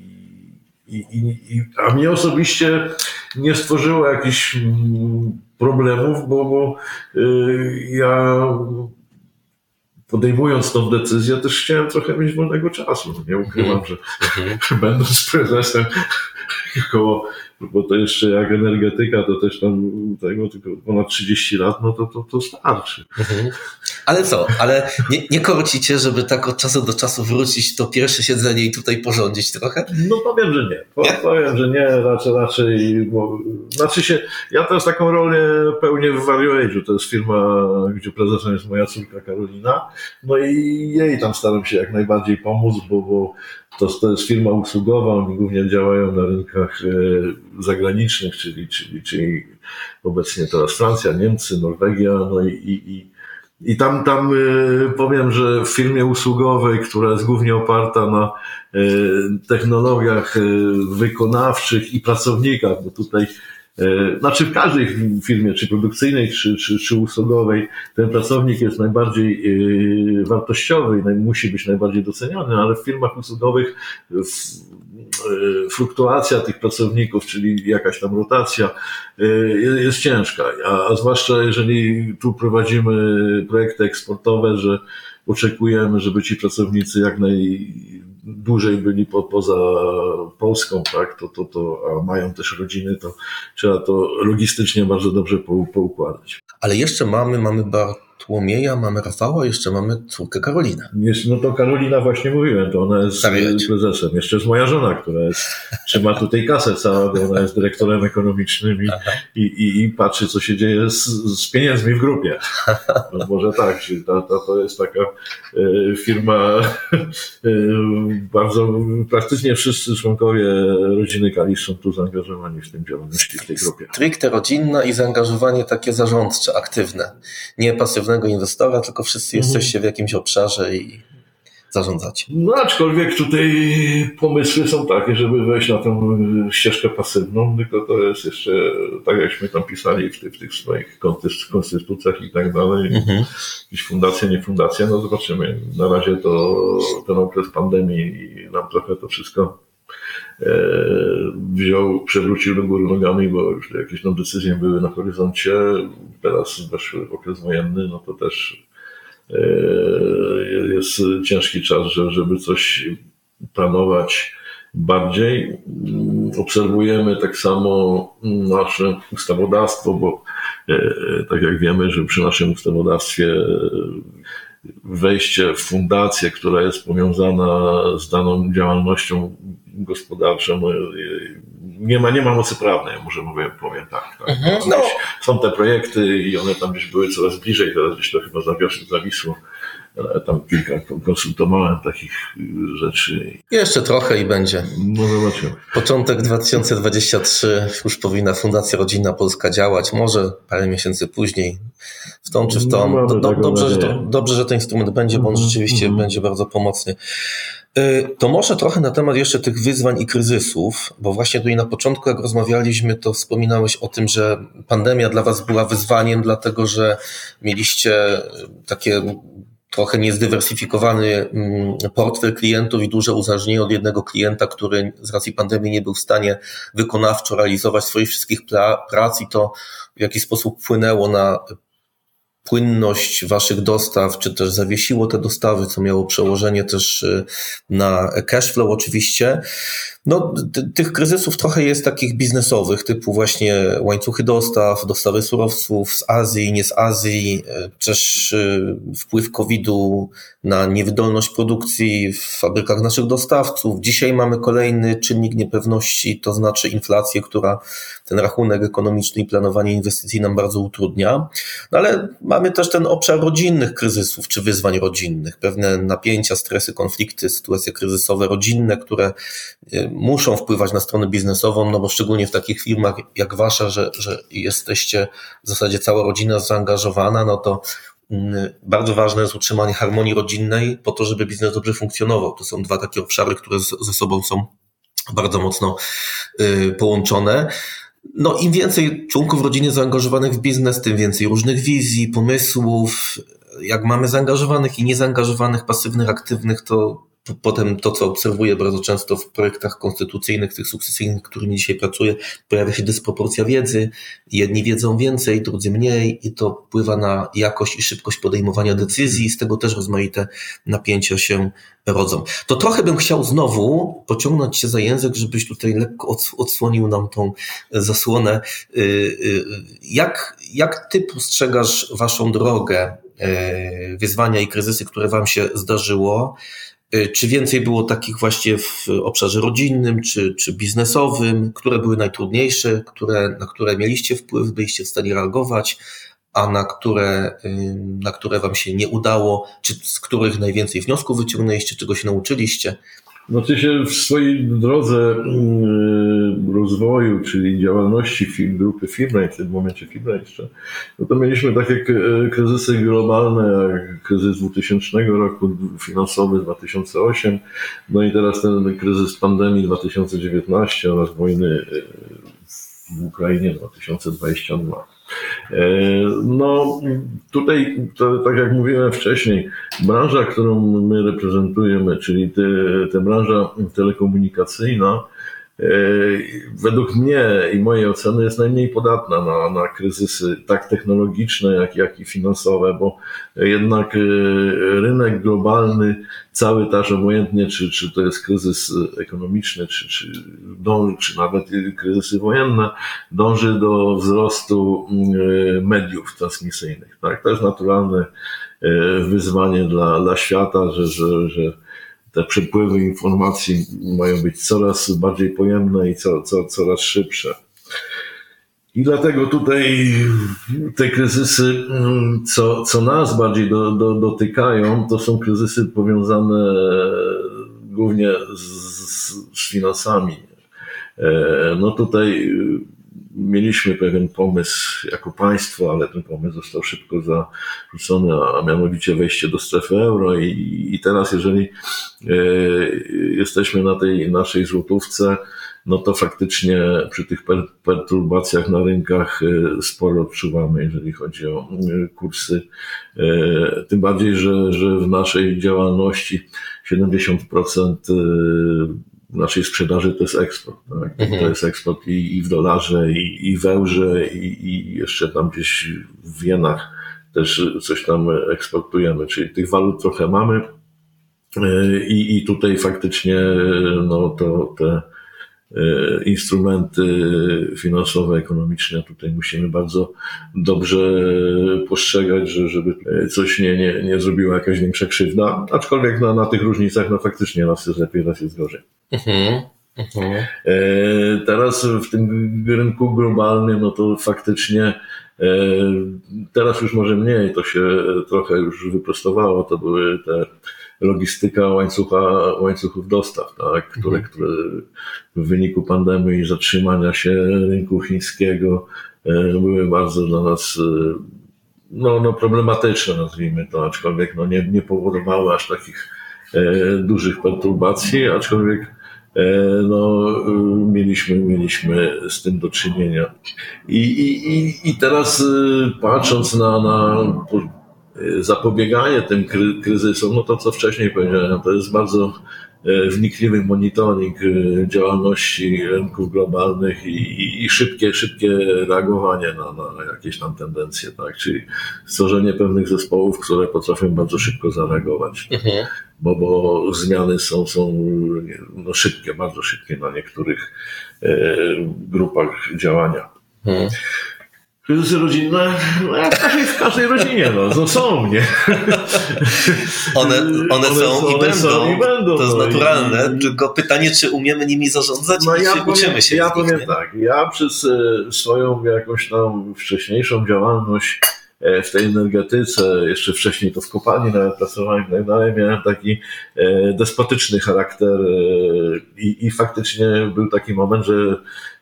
i i, a mnie osobiście nie stworzyło jakichś mm, problemów, bo, bo y, ja podejmując tą decyzję też chciałem trochę mieć wolnego czasu. Nie ukrywam, że mhm. będąc prezesem koło bo to jeszcze jak energetyka, to też tam tego tylko ponad 30 lat, no to, to, to starczy. Mhm. Ale co, ale nie, nie korcicie, żeby tak od czasu do czasu wrócić to pierwsze siedzenie i tutaj porządzić trochę? No powiem, że nie. nie? Powiem, że nie, raczej, raczej bo, znaczy się, ja teraz taką rolę pełnię w Value Age'u, to jest firma, gdzie prezesem jest moja córka Karolina, no i jej tam staram się jak najbardziej pomóc, bo, bo to, to jest firma usługowa, oni głównie działają na rynkach e, zagranicznych, czyli, czyli, czyli obecnie teraz Francja, Niemcy, Norwegia, no i, i, i tam, tam e, powiem, że w firmie usługowej, która jest głównie oparta na e, technologiach wykonawczych i pracownikach, bo tutaj znaczy w każdej firmie, czy produkcyjnej, czy, czy, czy usługowej, ten pracownik jest najbardziej e, wartościowy i musi być najbardziej doceniany, ale w firmach usługowych e, fluktuacja tych pracowników, czyli jakaś tam rotacja jest ciężka, a, a zwłaszcza jeżeli tu prowadzimy projekty eksportowe, że oczekujemy, żeby ci pracownicy jak naj dłużej byli po, poza Polską, tak, to, to, to, a mają też rodziny, to trzeba to logistycznie bardzo dobrze poukładać. Ale jeszcze mamy, mamy bar Bartłomieja, mamy Rafała, jeszcze mamy córkę Karolinę. Jest, no to Karolina właśnie mówiłem, to ona jest prezesem. Jeszcze jest moja żona, która jest, trzyma tutaj kasę całą, bo ona jest dyrektorem ekonomicznym i, i, i, i, patrzy, co się dzieje z, z pieniędzmi w grupie. No może tak, to, to, to jest taka e, firma, e, bardzo, praktycznie wszyscy członkowie rodziny Kalisz są tu zaangażowani w tym działalności, w tej grupie. Stricte rodzinna i zaangażowanie takie zarządcze, aktywne, nie pasywne żadnego inwestora, tylko wszyscy mhm. jesteście w jakimś obszarze i zarządzacie. No aczkolwiek tutaj pomysły są takie, żeby wejść na tę ścieżkę pasywną, tylko to jest jeszcze, tak jakśmy tam pisali w tych, w tych swoich konstytucjach i tak dalej, mhm. jakieś fundacje, nie fundacje, no zobaczymy. Na razie to ten okres pandemii nam trochę to wszystko wziął, przewrócił do góry nogami, bo już jakieś tam decyzje były na horyzoncie. Teraz weszły okres wojenny, no to też jest ciężki czas, żeby coś planować bardziej. Obserwujemy tak samo nasze ustawodawstwo, bo tak jak wiemy, że przy naszym ustawodawstwie wejście w fundację, która jest powiązana z daną działalnością gospodarczą, no, nie ma, nie ma mocy prawnej, może mówię, powiem tak. tak. Mhm, no. Są te projekty i one tam gdzieś były coraz bliżej, teraz gdzieś to chyba zawisło tam kilka konsultowałem takich rzeczy. Jeszcze trochę i będzie. No zobaczymy. Początek 2023 już powinna Fundacja Rodzina Polska działać, może parę miesięcy później, w tą czy w tą. No, do, dobrze, że to, dobrze, że ten instrument będzie, bo on mhm, rzeczywiście mm -hmm. będzie bardzo pomocny. Y, to może trochę na temat jeszcze tych wyzwań i kryzysów, bo właśnie tutaj na początku, jak rozmawialiśmy, to wspominałeś o tym, że pandemia dla Was była wyzwaniem, dlatego że mieliście takie trochę niezdywersyfikowany mm, portfel klientów i duże uzależnienie od jednego klienta, który z racji pandemii nie był w stanie wykonawczo realizować swoich wszystkich prac i to w jakiś sposób wpłynęło na płynność waszych dostaw, czy też zawiesiło te dostawy, co miało przełożenie też y, na cash flow oczywiście. No, tych kryzysów trochę jest takich biznesowych, typu właśnie łańcuchy dostaw, dostawy surowców z Azji, nie z Azji, y, też y, wpływ COVID-u na niewydolność produkcji w fabrykach naszych dostawców. Dzisiaj mamy kolejny czynnik niepewności, to znaczy inflację, która ten rachunek ekonomiczny i planowanie inwestycji nam bardzo utrudnia. No ale mamy też ten obszar rodzinnych kryzysów czy wyzwań rodzinnych, pewne napięcia, stresy, konflikty, sytuacje kryzysowe rodzinne, które e, muszą wpływać na stronę biznesową, no bo szczególnie w takich firmach jak wasza, że, że jesteście w zasadzie cała rodzina zaangażowana, no to mm, bardzo ważne jest utrzymanie harmonii rodzinnej po to, żeby biznes dobrze funkcjonował. To są dwa takie obszary, które ze sobą są bardzo mocno y, połączone. No, im więcej członków rodziny zaangażowanych w biznes, tym więcej różnych wizji, pomysłów. Jak mamy zaangażowanych i niezaangażowanych, pasywnych, aktywnych, to potem to, co obserwuję bardzo często w projektach konstytucyjnych, tych sukcesyjnych, którymi dzisiaj pracuję, pojawia się dysproporcja wiedzy. Jedni wiedzą więcej, drudzy mniej i to wpływa na jakość i szybkość podejmowania decyzji i z tego też rozmaite napięcia się rodzą. To trochę bym chciał znowu pociągnąć się za język, żebyś tutaj lekko odsłonił nam tą zasłonę. Y, y, jak, jak ty postrzegasz waszą drogę, y, wyzwania i kryzysy, które wam się zdarzyło? Y, czy więcej było takich właśnie w obszarze rodzinnym czy, czy biznesowym, które były najtrudniejsze, które, na które mieliście wpływ, byliście w stanie reagować, a na które, y, na które Wam się nie udało, czy z których najwięcej wniosków wyciągnęliście, czego się nauczyliście? Znaczy się w swojej drodze mm, rozwoju, czyli działalności firm, grupy firmy, w tym momencie firmy jeszcze, no to mieliśmy takie kryzysy globalne, jak kryzys 2000 roku, finansowy 2008, no i teraz ten kryzys pandemii 2019 oraz wojny e, w Ukrainie 2022. E, no, tutaj, to, tak jak mówiłem wcześniej, branża, którą my reprezentujemy, czyli te, te branża telekomunikacyjna, według mnie i mojej oceny jest najmniej podatna na, na kryzysy tak technologiczne, jak, jak i finansowe, bo jednak e, rynek globalny, cały też obojętnie, czy, czy to jest kryzys ekonomiczny, czy, czy, dąży, czy nawet kryzysy wojenne, dąży do wzrostu e, mediów transmisyjnych. Tak? To jest naturalne wyzwanie dla, dla świata, że, że, że te przepływy informacji mają być coraz bardziej pojemne i co, co, coraz szybsze. I dlatego tutaj te kryzysy, co, co nas bardziej do, do, dotykają, to są kryzysy powiązane głównie z, z finansami. E, no tutaj mieliśmy pewien pomysł jako państwo, ale ten pomysł został szybko zarzucony, a mianowicie wejście do strefy euro i, i teraz jeżeli e, jesteśmy na tej naszej złotówce, no to faktycznie przy tych perturbacjach na rynkach e, sporo odczuwamy, jeżeli chodzi o e, kursy. Tym bardziej, że, że w naszej działalności 70% naszej sprzedaży to jest eksport. Tak? Mhm. To jest eksport i, i w dolarze, i, i w eurze, i, i jeszcze tam gdzieś w Wienach też coś tam eksportujemy, czyli tych walut trochę mamy e, i, i tutaj faktycznie no, to, te instrumenty finansowe, ekonomiczne tutaj musimy bardzo dobrze postrzegać, że, żeby coś nie, nie, nie zrobiła jakaś większa krzywda, aczkolwiek na, na tych różnicach no faktycznie raz jest lepiej, raz jest gorzej. Mhm. Mhm. E, teraz w tym rynku globalnym, no to faktycznie e, teraz już może mniej, to się trochę już wyprostowało, to były te logistyka łańcucha, łańcuchów dostaw, tak, które, mhm. które w wyniku pandemii i zatrzymania się rynku chińskiego e, były bardzo dla nas no, no problematyczne, nazwijmy to, aczkolwiek no, nie, nie powodowały aż takich dużych perturbacji, aczkolwiek E, no, y, mieliśmy, mieliśmy z tym do czynienia. I, i, i teraz y, patrząc na, na zapobieganie tym kryzysom, no to co wcześniej powiedziałem, to jest bardzo E, wnikliwy monitoring e, działalności rynków globalnych i, i szybkie, szybkie reagowanie na, na jakieś tam tendencje, tak? Czyli stworzenie pewnych zespołów, które potrafią bardzo szybko zareagować. Mhm. Bo, bo zmiany są, są no, szybkie, bardzo szybkie na niektórych grupach działania. Mhm. Kryzysy rodzinne, no jak w każdej, w każdej rodzinie, no, no są, nie? One, one, one są, one i, będą. są i będą. To jest no, naturalne, i, tylko pytanie, czy umiemy nimi zarządzać no, i ja czy uczymy się. Ja powiem tak, ja przez e, swoją jakąś tam wcześniejszą działalność e, w tej energetyce, jeszcze wcześniej to w kopalni nawet pracowałem i tak dalej, miałem taki e, despotyczny charakter i, i faktycznie był taki moment, że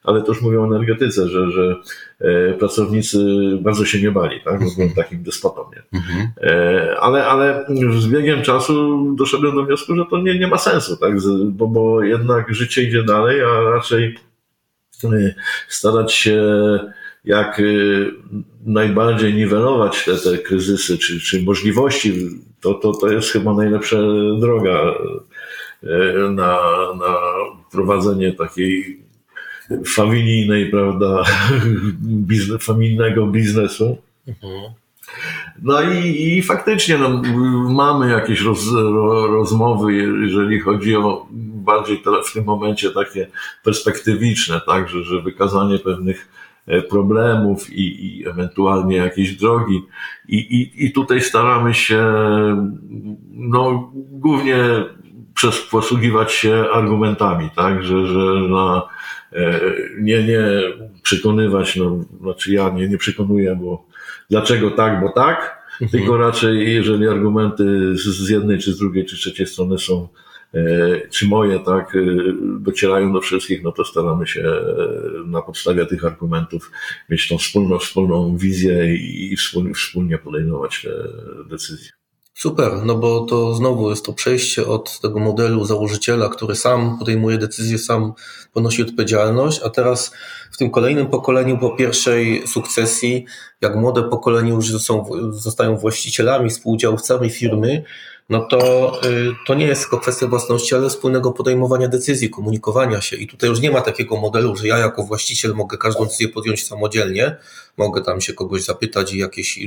ale to już mówię o energetyce, że, że e, pracownicy bardzo się nie bali, tak? Bo byłem takim despotą, nie? Mhm. E, ale, ale z biegiem czasu doszedłem do wniosku, że to nie, nie ma sensu, tak? Bo, bo jednak życie idzie dalej, a raczej e, starać się jak najbardziej niwelować te, te kryzysy, czy, czy możliwości, to, to, to jest chyba najlepsza droga na, na prowadzenie takiej familijnej, prawda, biznes, familijnego biznesu. No i, i faktycznie no, mamy jakieś roz, rozmowy, jeżeli chodzi o bardziej w tym momencie takie perspektywiczne, tak, że, że wykazanie pewnych e, problemów i, i ewentualnie jakieś drogi. I, i, I tutaj staramy się no, głównie przez, posługiwać się argumentami, tak, że, że na nie, nie przekonywać, no, znaczy ja nie, nie przekonuję, bo dlaczego tak, bo tak, mhm. tylko raczej jeżeli argumenty z, z jednej, czy z drugiej, czy trzeciej strony są e, czy moje, tak, e, docierają do wszystkich, no to staramy się na podstawie tych argumentów mieć tą wspólną, wspólną wizję i wspólnie, wspólnie podejmować decyzje. Super, no bo to znowu jest to przejście od tego modelu założyciela, który sam podejmuje decyzje, sam ponosi odpowiedzialność, a teraz w tym kolejnym pokoleniu, po pierwszej sukcesji, jak młode pokolenie już są, zostają właścicielami, współdziałowcami firmy, no to, y, to nie jest tylko kwestia własności, ale wspólnego podejmowania decyzji, komunikowania się. I tutaj już nie ma takiego modelu, że ja jako właściciel mogę każdą decyzję podjąć samodzielnie, mogę tam się kogoś zapytać i jakieś,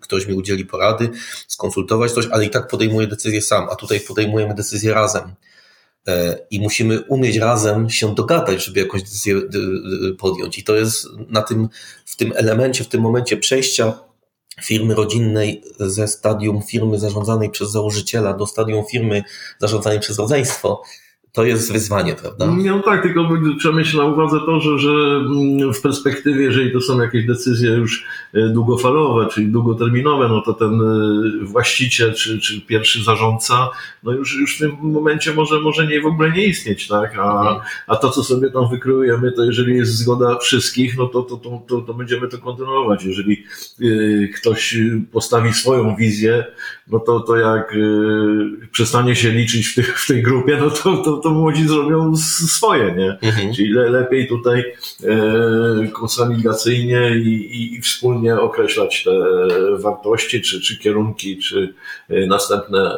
ktoś mi udzieli porady, skonsultować coś, ale i tak podejmuję decyzję sam, a tutaj podejmujemy decyzję razem. E, I musimy umieć razem się dogadać, żeby jakąś decyzję podjąć. I to jest na tym, w tym elemencie, w tym momencie przejścia firmy rodzinnej ze stadium firmy zarządzanej przez założyciela do stadium firmy zarządzanej przez rodzeństwo, to jest wyzwanie, prawda? No tak, tylko trzeba mieć na uwadze to, że, że mm, w perspektywie, jeżeli to są jakieś decyzje już e, długofalowe, czyli długoterminowe, no to ten e, właściciel czy, czy pierwszy zarządca, no już, już w tym momencie może, może nie w ogóle nie istnieć, tak? A, a to, co sobie tam wykryjemy, to jeżeli jest zgoda wszystkich, no to, to, to, to, to będziemy to kontynuować. Jeżeli y, ktoś postawi swoją wizję, no to, to jak przestanie się liczyć w, tych, w tej grupie, no to, to to młodzi zrobią swoje, nie? Mhm. Czyli le, lepiej tutaj e, konsolidacyjnie i, i, i, wspólnie określać te wartości, czy, czy kierunki, czy e, następne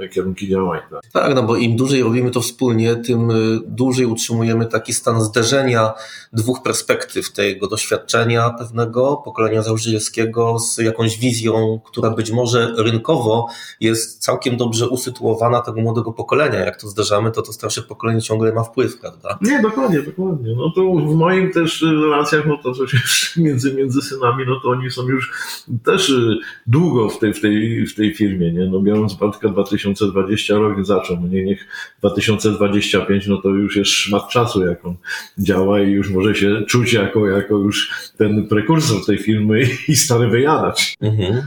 e, kierunki działań. Tak? tak, no bo im dłużej robimy to wspólnie, tym e, dłużej utrzymujemy taki stan zderzenia dwóch perspektyw tego doświadczenia pewnego pokolenia założycielskiego z jakąś wizją, która być może rynkowo jest całkiem dobrze usytuowana tego młodego pokolenia. Jak to zderzamy, to to starsze pokolenie ciągle ma wpływ, prawda? Nie, dokładnie, dokładnie. No to w moim też relacjach, no to coś między, między synami, no to oni są już też y, długo w tej, w tej, w tej firmie, nie? No biorąc Bartka 2020 rok zaczął, no nie, niech 2025, no to już jest szmat czasu, jak on działa i już może się czuć jako, jako już ten prekursor tej firmy i stary wyjadacz. Mhm.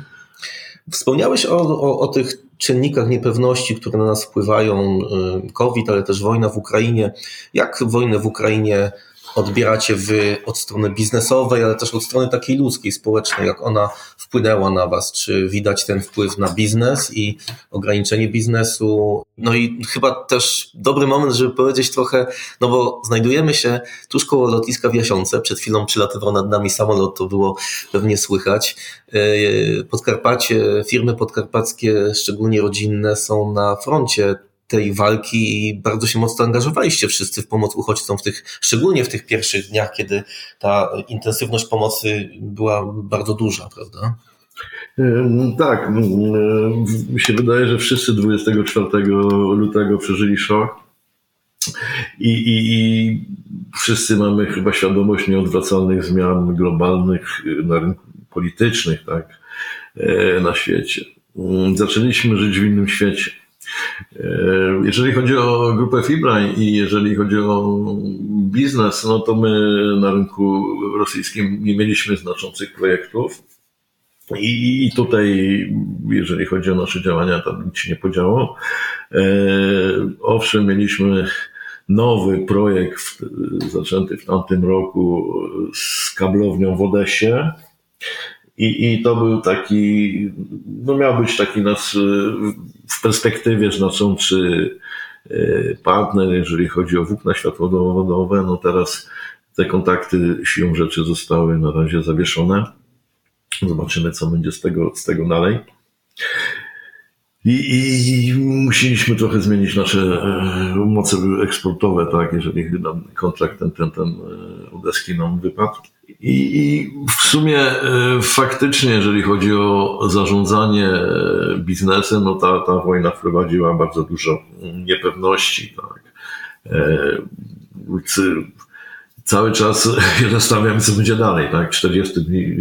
Wspomniałeś o, o, o, tych czynnikach niepewności, które na nas wpływają, y, COVID, ale też wojna w Ukrainie. Jak wojnę w Ukrainie odbieracie wy od strony biznesowej, ale też od strony takiej ludzkiej, społecznej, jak ona wpłynęła na was? Czy widać ten wpływ na biznes i ograniczenie biznesu? No i chyba też dobry moment, żeby powiedzieć trochę, no bo znajdujemy się tuż koło lotniska w Jasiące. Przed chwilą przylatywał nad nami samolot, to było pewnie słychać. E, Podkarpacie, firmy podkarpackie, szczególnie rodzinne, są na froncie tej walki i bardzo się mocno angażowaliście wszyscy w pomoc uchodźcom, w tych, szczególnie w tych pierwszych dniach, kiedy ta intensywność pomocy była bardzo duża, prawda? Tak, mi się wydaje, że wszyscy 24 lutego przeżyli szok i, i, i wszyscy mamy chyba świadomość nieodwracalnych zmian globalnych na rynku politycznych, tak, e, na świecie. Zaczęliśmy żyć w innym świecie E, jeżeli chodzi o grupę Fibra i jeżeli chodzi o biznes, no to my na rynku rosyjskim nie mieliśmy znaczących projektów. I tutaj, jeżeli chodzi o nasze działania, to nic się nie podziało. E, owszem, mieliśmy nowy projekt zaczęty w tamtym roku z kablownią w Odesie. I, I to był taki, no miał być taki nas w perspektywie znaczący e, partner, jeżeli chodzi o włókna światłowodowe. No teraz te kontakty siłą rzeczy zostały na razie zawieszone. Zobaczymy, co będzie z tego, z tego dalej. I, I, musieliśmy trochę zmienić nasze e, moce eksportowe, tak, jeżeli kontrakt ten, ten, ten e, nam wypadł. I w sumie e, faktycznie, jeżeli chodzi o zarządzanie biznesem, no ta, ta wojna wprowadziła bardzo dużo niepewności. Tak. Cały czas zastanawiamy, co będzie dalej, tak? 40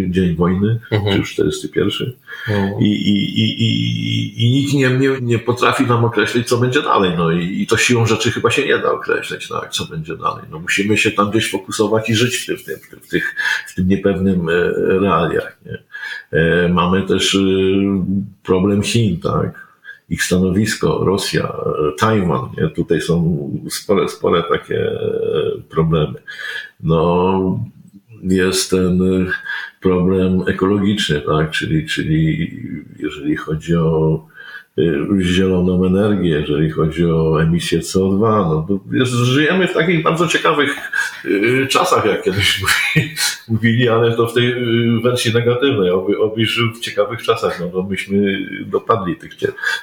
dzień wojny, mhm. czy już 41. Mhm. I, i, i, i, I nikt nie, nie, nie potrafi nam określić, co będzie dalej. No i, i to siłą rzeczy chyba się nie da określić, tak, co będzie dalej. No musimy się tam gdzieś fokusować i żyć w tym, w tym, w tym, w tych, w tym niepewnym e, realiach. Nie? E, mamy też e, problem Chin, tak? Ich stanowisko, Rosja, Tajwan, nie? tutaj są spore, spore takie problemy. No, jest ten problem ekologiczny, tak? czyli, czyli jeżeli chodzi o zieloną energię, jeżeli chodzi o emisję CO2, no to jest, żyjemy w takich bardzo ciekawych y, czasach, jak kiedyś mówili, ale to w tej y, wersji negatywnej, oby, oby żył w ciekawych czasach, no bo myśmy dopadli tych,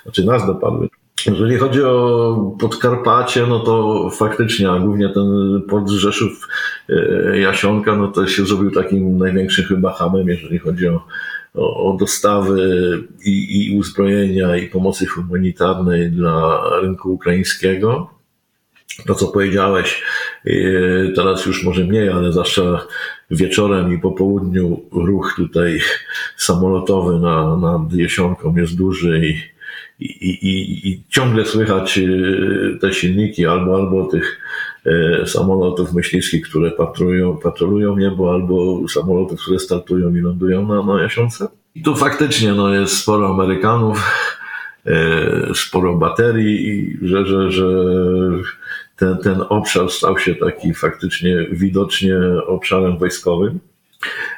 znaczy nas dopadły. Jeżeli chodzi o Podkarpacie, no to faktycznie, a głównie ten port Rzeszów Jasionka, no to się zrobił takim największym chyba hamem, jeżeli chodzi o, o, o dostawy i, i uzbrojenia i pomocy humanitarnej dla rynku ukraińskiego. To, co powiedziałeś, e, teraz już może mniej, ale zawsze wieczorem i po południu ruch tutaj samolotowy na, nad Jesionką jest duży i i, i, i ciągle słychać y, te silniki albo, albo tych samolotów myśliwskich, które patrolują, patrolują niebo, albo samolotów, które startują i lądują na, na Jasiące. I tu faktycznie no, jest sporo Amerykanów, e, sporo baterii i że, że, że ten, ten obszar stał się taki faktycznie widocznie obszarem wojskowym.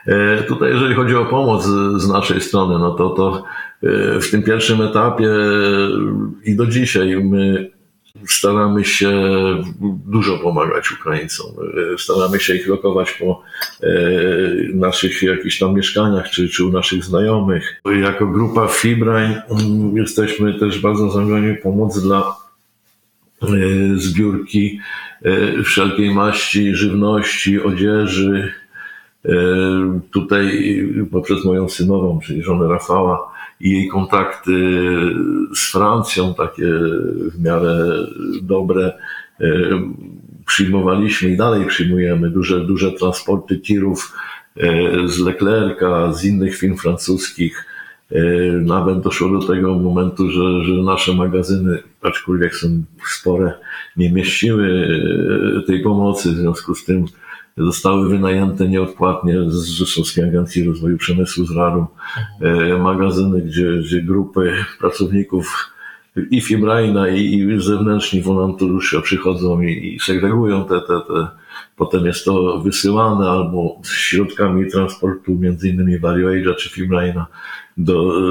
E, tutaj, jeżeli chodzi o pomoc z naszej strony, no to, to w tym pierwszym etapie i do dzisiaj my staramy się dużo pomagać Ukraińcom. Staramy się ich lokować po e, naszych jakichś tam mieszkaniach, czy, czy u naszych znajomych. Jako grupa Fibrań mm, jesteśmy też bardzo zaangażowani w pomoc dla e, zbiórki e, wszelkiej maści, żywności, odzieży. Tutaj poprzez moją synową, czyli żonę Rafała, i jej kontakty z Francją, takie w miarę dobre, e, przyjmowaliśmy i dalej przyjmujemy duże, duże transporty tirów e, z Leclerca, z innych firm francuskich. E, nawet doszło do tego momentu, że, że nasze magazyny, aczkolwiek są spore, nie mieściły tej pomocy. W związku z tym zostały wynajęte nieodpłatnie z Rzeszowskiej Agencji Rozwoju Przemysłu z RAR-u e, magazyny, gdzie, gdzie grupy pracowników i Fibrajna i, i zewnętrzni wolontariusze przychodzą i, i segregują te, te, te, potem jest to wysyłane albo środkami transportu, między innymi Varioage'a czy Fibrajna do e,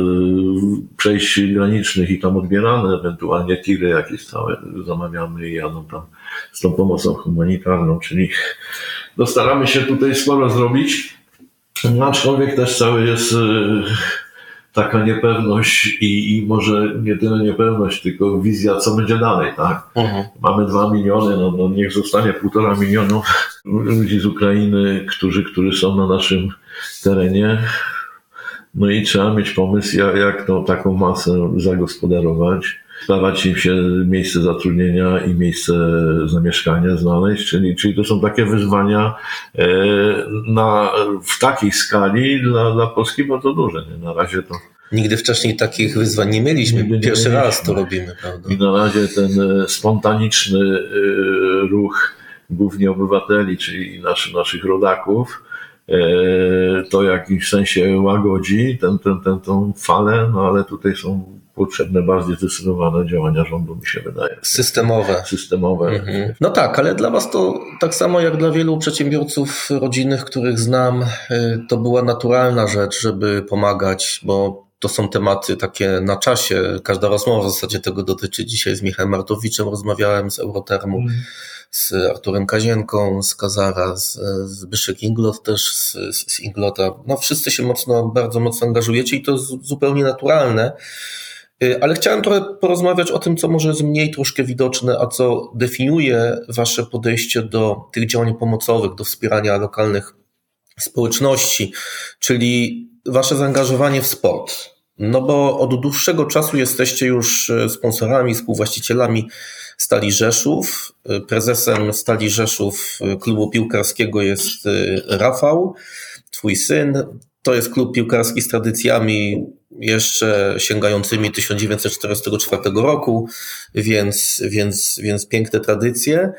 przejść granicznych i tam odbierane, ewentualnie tiry jakieś całe zamawiamy i jadą tam z tą pomocą humanitarną, czyli no staramy się tutaj sporo zrobić, aczkolwiek też cały jest e, taka niepewność i, i może nie tyle niepewność, tylko wizja, co będzie dalej, tak? Mhm. Mamy dwa miliony, no, no niech zostanie półtora milionu ludzi z Ukrainy, którzy, którzy są na naszym terenie. No i trzeba mieć pomysł, jak, jak tą taką masę zagospodarować dawać im się miejsce zatrudnienia i miejsce zamieszkania znaleźć, czyli, czyli to są takie wyzwania e, na, w takiej skali dla, dla Polski bardzo duże. Nie? Na razie to Nigdy wcześniej takich wyzwań nie mieliśmy. Nigdy Pierwszy nie raz to robimy, prawda? I na razie ten e, spontaniczny e, ruch głównie obywateli, czyli naszych, naszych rodaków, to w jakimś sensie łagodzi tę ten, ten, ten, falę, no ale tutaj są potrzebne bardziej zdecydowane działania rządu, mi się wydaje. Systemowe. Systemowe. Mhm. No tak, ale dla Was to tak samo jak dla wielu przedsiębiorców rodzinnych, których znam, y, to była naturalna rzecz, żeby pomagać, bo to są tematy takie na czasie. Każda rozmowa w zasadzie tego dotyczy. Dzisiaj z Michałem Martowiczem rozmawiałem z Eurotermu. Mhm z Arturem Kazienką, z Kazara, z, z Byszek Inglot też, z, z Inglota. No wszyscy się mocno, bardzo mocno angażujecie i to jest zupełnie naturalne. Y, ale chciałem trochę porozmawiać o tym, co może jest mniej troszkę widoczne, a co definiuje Wasze podejście do tych działań pomocowych, do wspierania lokalnych społeczności, czyli Wasze zaangażowanie w sport. No bo od dłuższego czasu jesteście już y, sponsorami, współwłaścicielami Stali Rzeszów. Y, prezesem Stali Rzeszów klubu piłkarskiego jest Rafał, twój syn. To jest klub piłkarski z tradycjami jeszcze sięgającymi 1944 roku, więc, więc, więc piękne tradycje.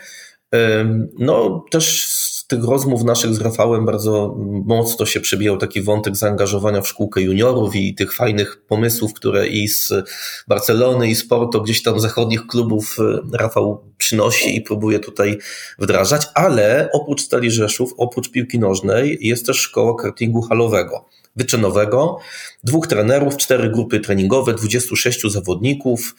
No, też z tych rozmów naszych z Rafałem bardzo mocno się przebijał taki wątek zaangażowania w szkółkę juniorów i tych fajnych pomysłów, które i z Barcelony, i z Porto, gdzieś tam zachodnich klubów e, Rafał przynosi i próbuje tutaj wdrażać, ale oprócz Stali Rzeszów, oprócz piłki nożnej jest też szkoła kartingu halowego wyczynowego, dwóch trenerów, cztery grupy treningowe, 26 zawodników,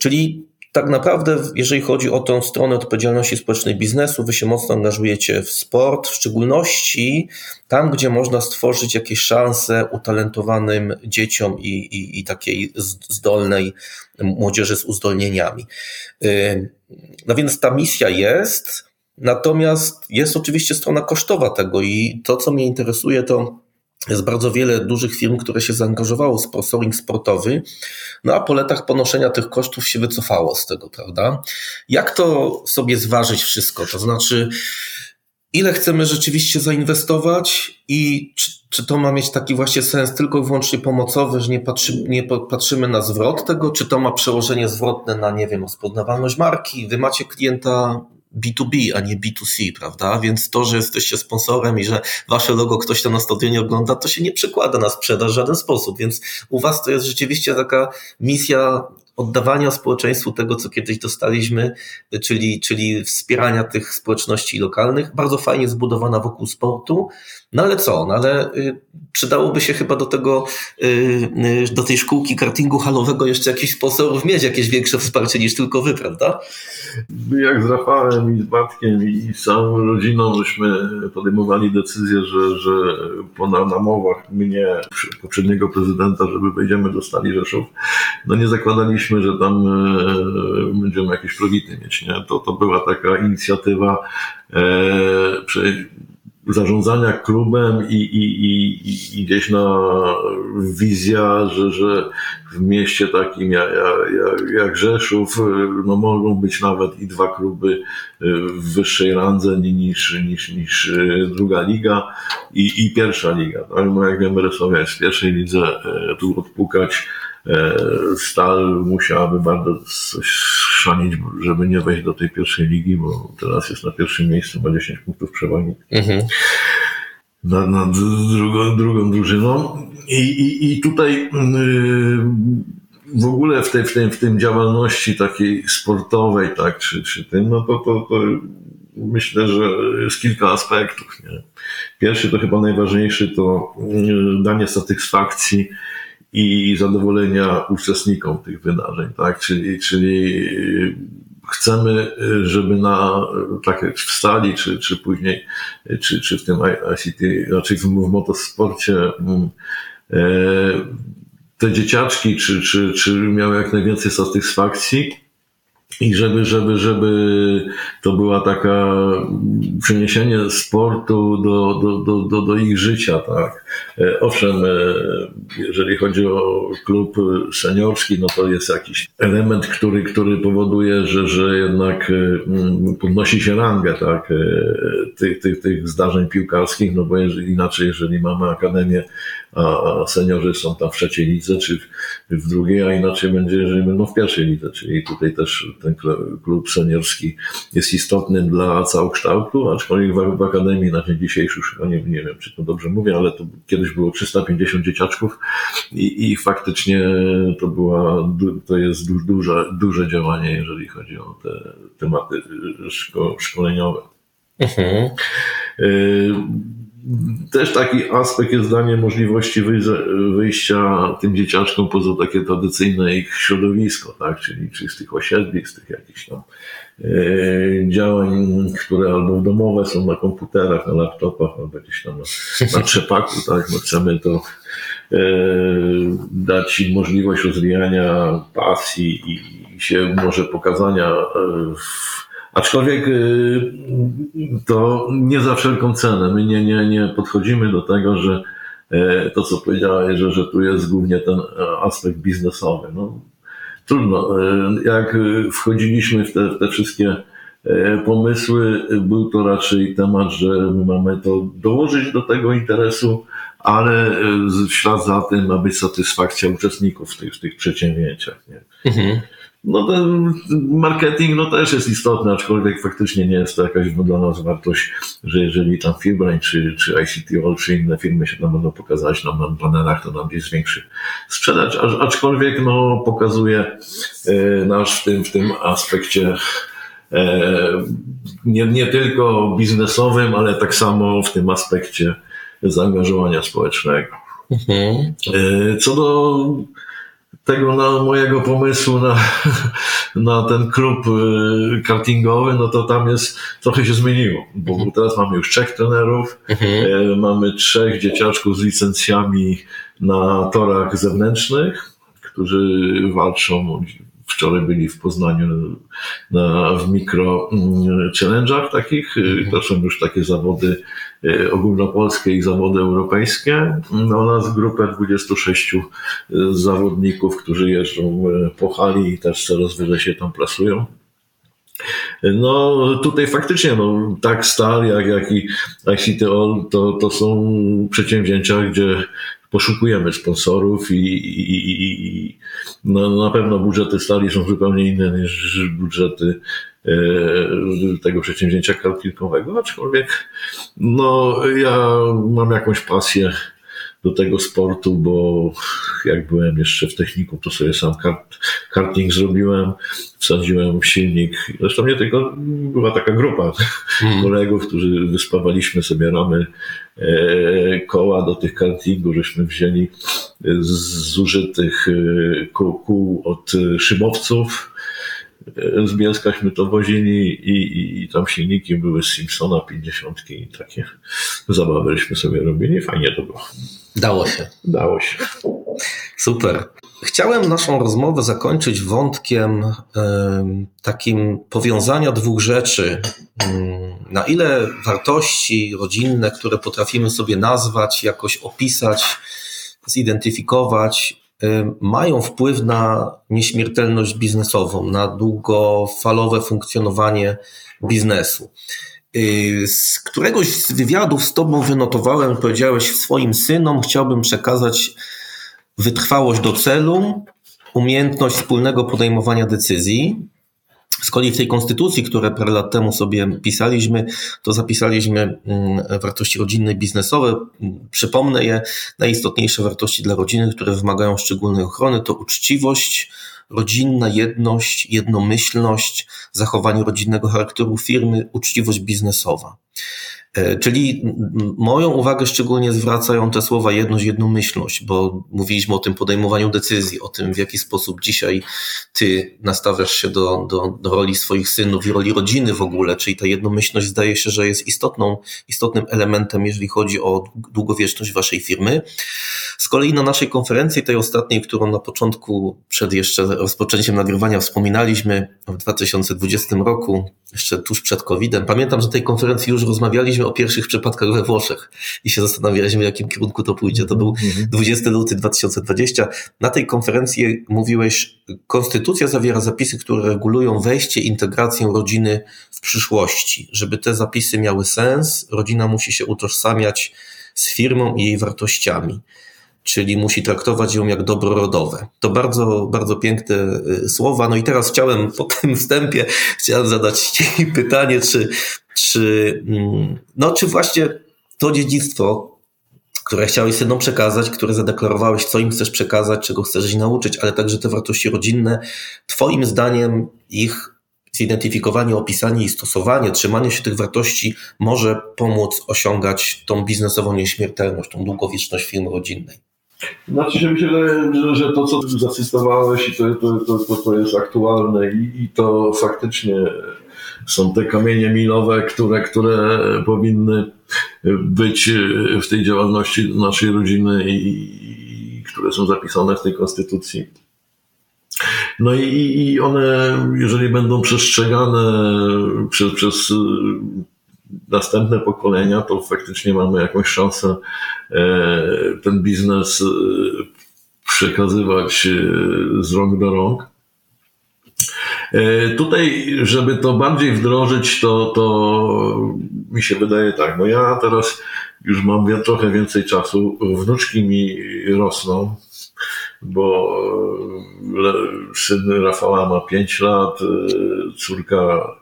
czyli tak naprawdę, jeżeli chodzi o tą stronę odpowiedzialności społecznej biznesu, wy się mocno angażujecie w sport, w szczególności tam, gdzie można stworzyć jakieś szanse utalentowanym dzieciom i, i, i takiej zdolnej młodzieży z uzdolnieniami. No więc ta misja jest, natomiast jest oczywiście strona kosztowa tego i to, co mnie interesuje, to jest bardzo wiele dużych firm, które się zaangażowało w sponsoring sportowy, no a po latach ponoszenia tych kosztów się wycofało z tego, prawda? Jak to sobie zważyć wszystko? To znaczy, ile chcemy rzeczywiście zainwestować i czy, czy to ma mieć taki właśnie sens tylko i wyłącznie pomocowy, że nie, patrzy, nie patrzymy na zwrot tego, czy to ma przełożenie zwrotne na, nie wiem, rozpoznawalność marki, wy macie klienta B2B, a nie B2C, prawda? Więc to, że jesteście sponsorem i że wasze logo ktoś tam na stadionie ogląda, to się nie przekłada na sprzedaż w żaden sposób. Więc u was to jest rzeczywiście taka misja oddawania społeczeństwu tego, co kiedyś dostaliśmy, czyli, czyli wspierania tych społeczności lokalnych, bardzo fajnie zbudowana wokół sportu. No ale co? No ale y, przydałoby się chyba do tego, y, y, do tej szkółki kartingu halowego jeszcze jakiś sponsorów mieć, jakieś większe wsparcie niż tylko wy, prawda? Jak z Rafałem i z Batkiem i z całą rodziną żeśmy podejmowali decyzję, że, że po namowach mnie, poprzedniego prezydenta, żeby wejdziemy do Stali Rzeszów, no nie zakładaliśmy, że tam będziemy jakieś profity mieć. Nie? To, to była taka inicjatywa e, zarządzania klubem i, i, i, i gdzieś na wizja, że, że w mieście takim jak, jak, jak Rzeszów no mogą być nawet i dwa kluby w wyższej randze niż, niż, niż druga liga i, i pierwsza liga. Tak? No jak wiemy, Rysowia jest w pierwszej lidze, e, tu odpukać E, Stal musiałaby bardzo coś szanić, żeby nie wejść do tej pierwszej ligi, bo teraz jest na pierwszym miejscu, ma 10 punktów przewagi. Mhm. Nad, nad drugą, drugą drużyną. I, i, i tutaj yy, w ogóle w tej, w, tej, w tym działalności takiej sportowej, tak, czy, czy tym, no to, to, to myślę, że jest kilka aspektów. Nie? Pierwszy to chyba najważniejszy to yy, danie satysfakcji i zadowolenia uczestnikom tych wydarzeń, tak? Czyli, czyli chcemy, żeby na, tak w stali, czy, czy później, czy, czy w tym ICT, raczej w, w motosporcie, mm, e, te dzieciaczki, czy, czy, czy miały jak najwięcej satysfakcji, i żeby, żeby, żeby to była taka przeniesienie sportu do, do, do, do, do ich życia, tak. E, owszem, e, jeżeli chodzi o klub seniorski, no to jest jakiś element, który, który powoduje, że, że jednak e, podnosi się rangę, tak, tych, tych, tych zdarzeń piłkarskich, no bo jeżeli, inaczej, jeżeli mamy akademię a seniorzy są tam w trzeciej lidze, czy w drugiej, a inaczej będzie, jeżeli będą w pierwszej lidze, czyli tutaj też ten klub seniorski jest istotny dla całokształtu, aczkolwiek w, w Akademii na dzień dzisiejszy, już nie, nie wiem, czy to dobrze mówię, ale to kiedyś było 350 dzieciaczków i, i faktycznie to była, to jest duże, duże działanie, jeżeli chodzi o te tematy szko, szkoleniowe. Mhm. Y też taki aspekt jest danie możliwości wyjścia tym dzieciaczkom poza takie tradycyjne ich środowisko, tak? czyli, czyli z tych osiedli, z tych jakichś tam e, działań, które albo domowe są na komputerach, na laptopach, albo gdzieś tam na, na trzepaku, tak? No chcemy to e, dać im możliwość rozwijania pasji i się może pokazania e, w Aczkolwiek y, to nie za wszelką cenę. My nie, nie, nie podchodzimy do tego, że e, to, co powiedziałeś, że, że tu jest głównie ten e, aspekt biznesowy. No, trudno. E, jak wchodziliśmy w te, w te wszystkie pomysły, był to raczej temat, że my mamy to dołożyć do tego interesu, ale w ślad za tym ma być satysfakcja uczestników w tych, w tych przedsięwzięciach. Nie? Mhm. No ten marketing no też jest istotny, aczkolwiek faktycznie nie jest to jakaś dla nas wartość, że jeżeli tam Firbrain czy, czy ICT All czy inne firmy się tam będą pokazać nam na banerach, to nam gdzieś zwiększy sprzedaż, aczkolwiek no pokazuje e, nasz w tym, w tym aspekcie e, nie, nie tylko biznesowym, ale tak samo w tym aspekcie zaangażowania społecznego. Mhm. E, co do tego na mojego pomysłu na, na ten klub y, kartingowy, no to tam jest, trochę się zmieniło, bo mhm. teraz mamy już trzech trenerów, mhm. E, mamy trzech dzieciaczków z licencjami na torach zewnętrznych, którzy walczą Wczoraj byli w Poznaniu na, w mikro mm, challenge'ach takich. Mhm. To są już takie zawody ogólnopolskie i zawody europejskie. No, oraz grupę 26 e, zawodników, którzy jeżdżą e, po hali i też coraz wyżej się tam plasują. No tutaj faktycznie, no, tak Stal jak, jak i ICT All to, to są przedsięwzięcia, gdzie poszukujemy sponsorów i, i, i no, na pewno budżety stali są zupełnie inne niż budżety e, tego przedsięwzięcia kartkowego, aczkolwiek no, ja mam jakąś pasję do tego sportu, bo jak byłem jeszcze w techniku, to sobie sam kart, karting zrobiłem, wsadziłem silnik. Zresztą nie tylko, była taka grupa hmm. kolegów, którzy wyspawaliśmy sobie ramy koła do tych kartingów, żeśmy wzięli z zużytych e, kół, kół od szybowców, z Bielskaśmy to wozili i, i, i, tam silniki były z Simpsona 50 i takie zabawy sobie robili. Fajnie to było. Dało się. Dało się. Super. Chciałem naszą rozmowę zakończyć wątkiem takim powiązania dwóch rzeczy. Y, na ile wartości rodzinne, które potrafimy sobie nazwać, jakoś opisać, zidentyfikować, mają wpływ na nieśmiertelność biznesową, na długofalowe funkcjonowanie biznesu. Y, z któregoś z wywiadów z Tobą wynotowałem, powiedziałeś swoim synom, chciałbym przekazać wytrwałość do celu, umiejętność wspólnego podejmowania decyzji. Z kolei w tej konstytucji, które parę lat temu sobie pisaliśmy, to zapisaliśmy mm, wartości rodzinne i biznesowe. Przypomnę je, najistotniejsze wartości dla rodziny, które wymagają szczególnej ochrony to uczciwość, rodzinna jedność, jednomyślność, zachowanie rodzinnego charakteru firmy, uczciwość biznesowa. E, czyli moją uwagę szczególnie zwracają te słowa jedność, jednomyślność, bo mówiliśmy o tym podejmowaniu decyzji, o tym, w jaki sposób dzisiaj ty nastawiasz się do, do, do roli swoich synów i roli rodziny w ogóle, czyli ta jednomyślność zdaje się, że jest istotną, istotnym elementem, jeżeli chodzi o długowieczność waszej firmy. Z kolei na naszej konferencji, tej ostatniej, którą na początku, przed jeszcze rozpoczęciem nagrywania wspominaliśmy w 2020 roku, jeszcze tuż przed COVID-em, pamiętam, że tej konferencji już rozmawialiśmy o pierwszych przypadkach we Włoszech i się zastanawialiśmy, w jakim kierunku to pójdzie. To był 20 mhm. luty 2020. Na tej konferencji mówiłeś, konstytucja zawiera zapisy, które regulują wejście, integrację rodziny w przyszłości. Żeby te zapisy miały sens, rodzina musi się utożsamiać z firmą i jej wartościami czyli musi traktować ją jak dobro rodowe. To bardzo, bardzo piękne y, słowa. No i teraz chciałem po tym wstępie, chciałem zadać Ci pytanie, czy, czy, mm, no, czy właśnie to dziedzictwo, które chciałeś synom przekazać, które zadeklarowałeś, co im chcesz przekazać, czego chcesz ich nauczyć, ale także te wartości rodzinne, Twoim zdaniem ich zidentyfikowanie, opisanie i stosowanie, trzymanie się tych wartości może pomóc osiągać tą biznesową nieśmiertelność, tą długowieczność firmy rodzinnej. Znaczy się myślę, że, że to, co to, to, to, to, to jest aktualne i, i to faktycznie są te kamienie milowe, które, które powinny być w tej działalności naszej rodziny i, i które są zapisane w tej konstytucji. No i, i one, jeżeli będą przestrzegane przez, przez następne pokolenia, to faktycznie mamy jakąś szansę e, ten biznes e, przekazywać e, z rąk do rąk. Tutaj, żeby to bardziej wdrożyć, to, to mi się wydaje tak, bo ja teraz już mam trochę więcej czasu, wnuczki mi rosną, bo syn Rafała ma 5 lat, córka E,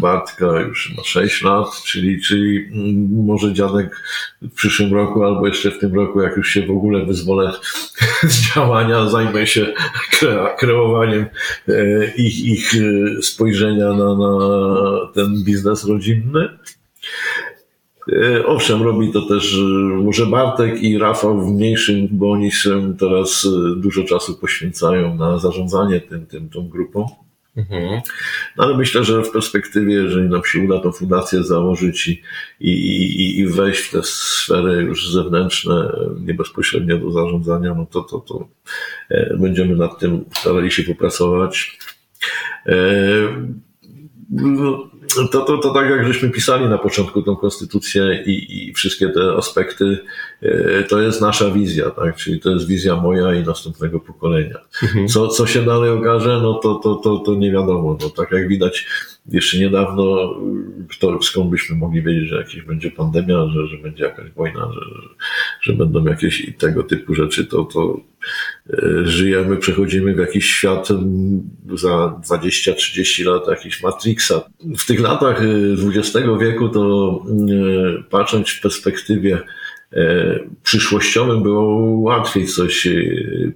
Bartka już ma 6 lat, czyli, czyli mm, może dziadek w przyszłym roku albo jeszcze w tym roku, jak już się w ogóle wyzwolę z działania, zajmę się kreowaniem e, ich, ich e, spojrzenia na, na ten biznes rodzinny. Owszem, robi to też może Bartek i Rafał w mniejszym, bo oni się teraz dużo czasu poświęcają na zarządzanie tym, tym, tą grupą. Mhm. No ale myślę, że w perspektywie, jeżeli nam się uda tą fundację założyć i, i, i wejść w te sfery już zewnętrzne, nie bezpośrednio do zarządzania, no to, to, to e, będziemy nad tym starali się popracować. E, no, to, to, to tak jak żeśmy pisali na początku tą konstytucję i, i wszystkie te aspekty, e, to jest nasza wizja, tak? Czyli to jest wizja moja i następnego pokolenia. Mhm. Co, co się dalej okaże, no to, to, to, to nie wiadomo. No, tak jak widać, jeszcze niedawno, kto, skąd byśmy mogli wiedzieć, że jakaś będzie pandemia, że, że będzie jakaś wojna, że, że będą jakieś tego typu rzeczy, to, to e, żyjemy, przechodzimy w jakiś świat za 20-30 lat, jakiś Matrixa. W tych latach XX e, wieku to e, patrząc w perspektywie przyszłościowym było łatwiej coś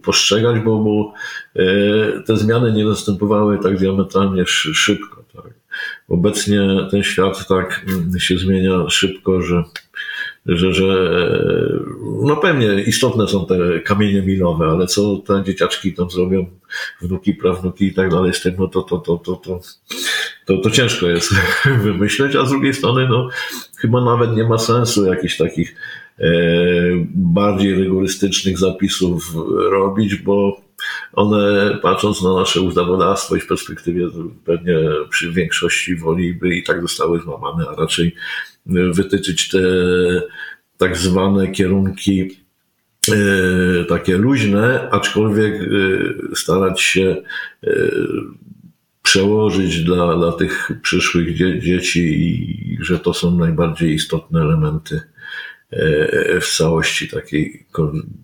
postrzegać, bo, bo te zmiany nie następowały tak diametralnie szybko. Tak. Obecnie ten świat tak się zmienia szybko, że że, że no pewnie istotne są te kamienie milowe, ale co te dzieciaczki tam zrobią, wnuki, prawnuki i tak dalej z tym, no to, to, to, to, to, to, to ciężko jest wymyśleć, a z drugiej strony no chyba nawet nie ma sensu jakichś takich e, bardziej rygorystycznych zapisów robić, bo one patrząc na nasze ustawodawstwo i w perspektywie pewnie przy większości woli by i tak zostały złamane, a raczej wytyczyć te tak zwane kierunki e, takie luźne, aczkolwiek e, starać się e, przełożyć dla, dla tych przyszłych dzieci, że to są najbardziej istotne elementy w całości takiej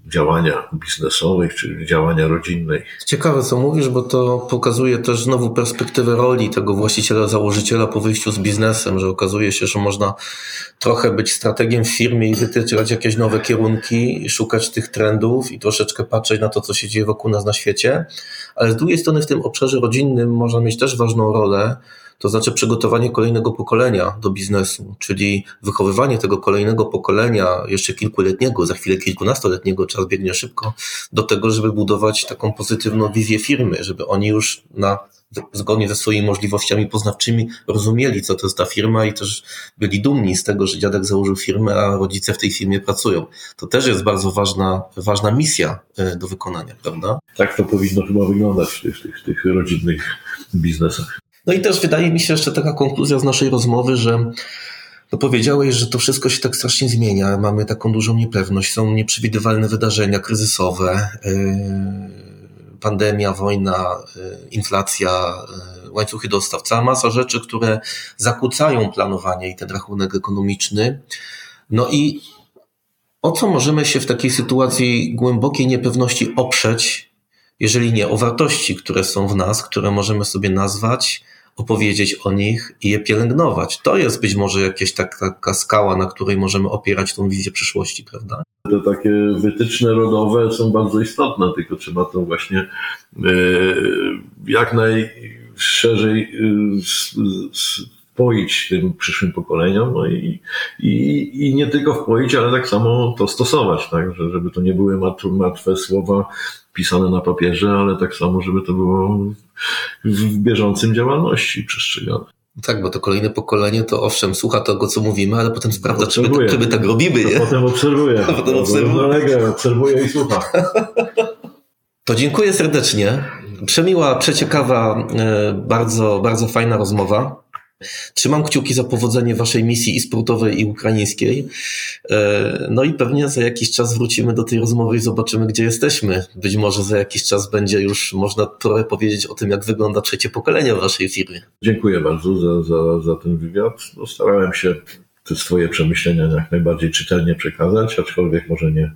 działania biznesowej czy działania rodzinnej. Ciekawe co mówisz, bo to pokazuje też znowu perspektywę roli tego właściciela, założyciela po wyjściu z biznesem, że okazuje się, że można trochę być strategiem w firmie i wytyczać jakieś nowe kierunki, szukać tych trendów i troszeczkę patrzeć na to, co się dzieje wokół nas na świecie, ale z drugiej strony w tym obszarze rodzinnym można mieć też ważną rolę, to znaczy przygotowanie kolejnego pokolenia do biznesu, czyli wychowywanie tego kolejnego pokolenia, jeszcze kilkuletniego, za chwilę kilkunastoletniego, czas biegnie szybko, do tego, żeby budować taką pozytywną wizję firmy, żeby oni już na zgodnie ze swoimi możliwościami poznawczymi rozumieli, co to jest ta firma i też byli dumni z tego, że dziadek założył firmę, a rodzice w tej firmie pracują. To też jest bardzo ważna, ważna misja e, do wykonania, prawda? Tak to powinno chyba wyglądać w tych, tych, tych rodzinnych biznesach. No i też wydaje mi się jeszcze taka konkluzja z naszej rozmowy, że no powiedziałeś, że to wszystko się tak strasznie zmienia. Mamy taką dużą niepewność, są nieprzewidywalne wydarzenia kryzysowe, yy, pandemia, wojna, yy, inflacja, yy, łańcuchy dostaw, cała masa rzeczy, które zakłócają planowanie i ten rachunek ekonomiczny. No i o co możemy się w takiej sytuacji głębokiej niepewności oprzeć, jeżeli nie o wartości, które są w nas, które możemy sobie nazwać, opowiedzieć o nich i je pielęgnować. To jest być może jakaś taka skała, na której możemy opierać tą wizję przyszłości, prawda? Te takie wytyczne rodowe są bardzo istotne, tylko trzeba to właśnie e, jak najszerzej e, wpoić tym przyszłym pokoleniom no i, i, i nie tylko wpoić, ale tak samo to stosować, tak? Że, żeby to nie były martwe słowa pisane na papierze, ale tak samo, żeby to było w bieżącym działalności przestrzegane. Tak, bo to kolejne pokolenie to owszem, słucha tego, co mówimy, ale potem sprawdza, czy my, czy my tak robimy. Nie? potem obserwuje. A potem obserwuje. obserwuje i słucha. To dziękuję serdecznie. Przemiła, przeciekawa, e, bardzo, bardzo fajna rozmowa. Trzymam kciuki za powodzenie waszej misji i sportowej, i ukraińskiej. E, no i pewnie za jakiś czas wrócimy do tej rozmowy i zobaczymy, gdzie jesteśmy. Być może za jakiś czas będzie już można trochę powiedzieć o tym, jak wygląda trzecie pokolenie w waszej firmie. Dziękuję bardzo za, za, za ten wywiad. No, starałem się te swoje przemyślenia jak najbardziej czytelnie przekazać, aczkolwiek może nie,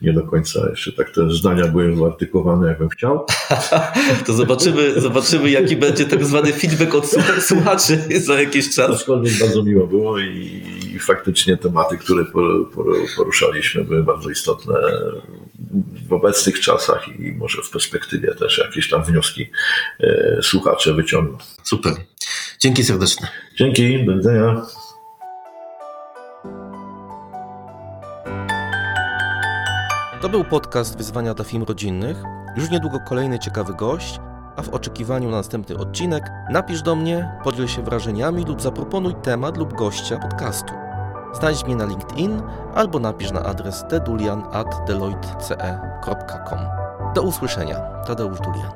nie do końca jeszcze tak te zdania były wyartykułowane, jakbym chciał. to zobaczymy, zobaczymy, jaki będzie tak zwany feedback od słuchaczy za jakiś czas. Aczkolwiek bardzo miło było i, i faktycznie tematy, które poruszaliśmy, były bardzo istotne w obecnych czasach i może w perspektywie też jakieś tam wnioski e, słuchacze wyciągną. Super. Dzięki serdeczne. Dzięki, do widzenia. To był podcast Wyzwania dla Film Rodzinnych. Już niedługo kolejny ciekawy gość, a w oczekiwaniu na następny odcinek napisz do mnie, podziel się wrażeniami lub zaproponuj temat lub gościa podcastu. Znajdź mnie na LinkedIn albo napisz na adres tedulian.deloitte.com. Do usłyszenia. Tadeusz Dulian.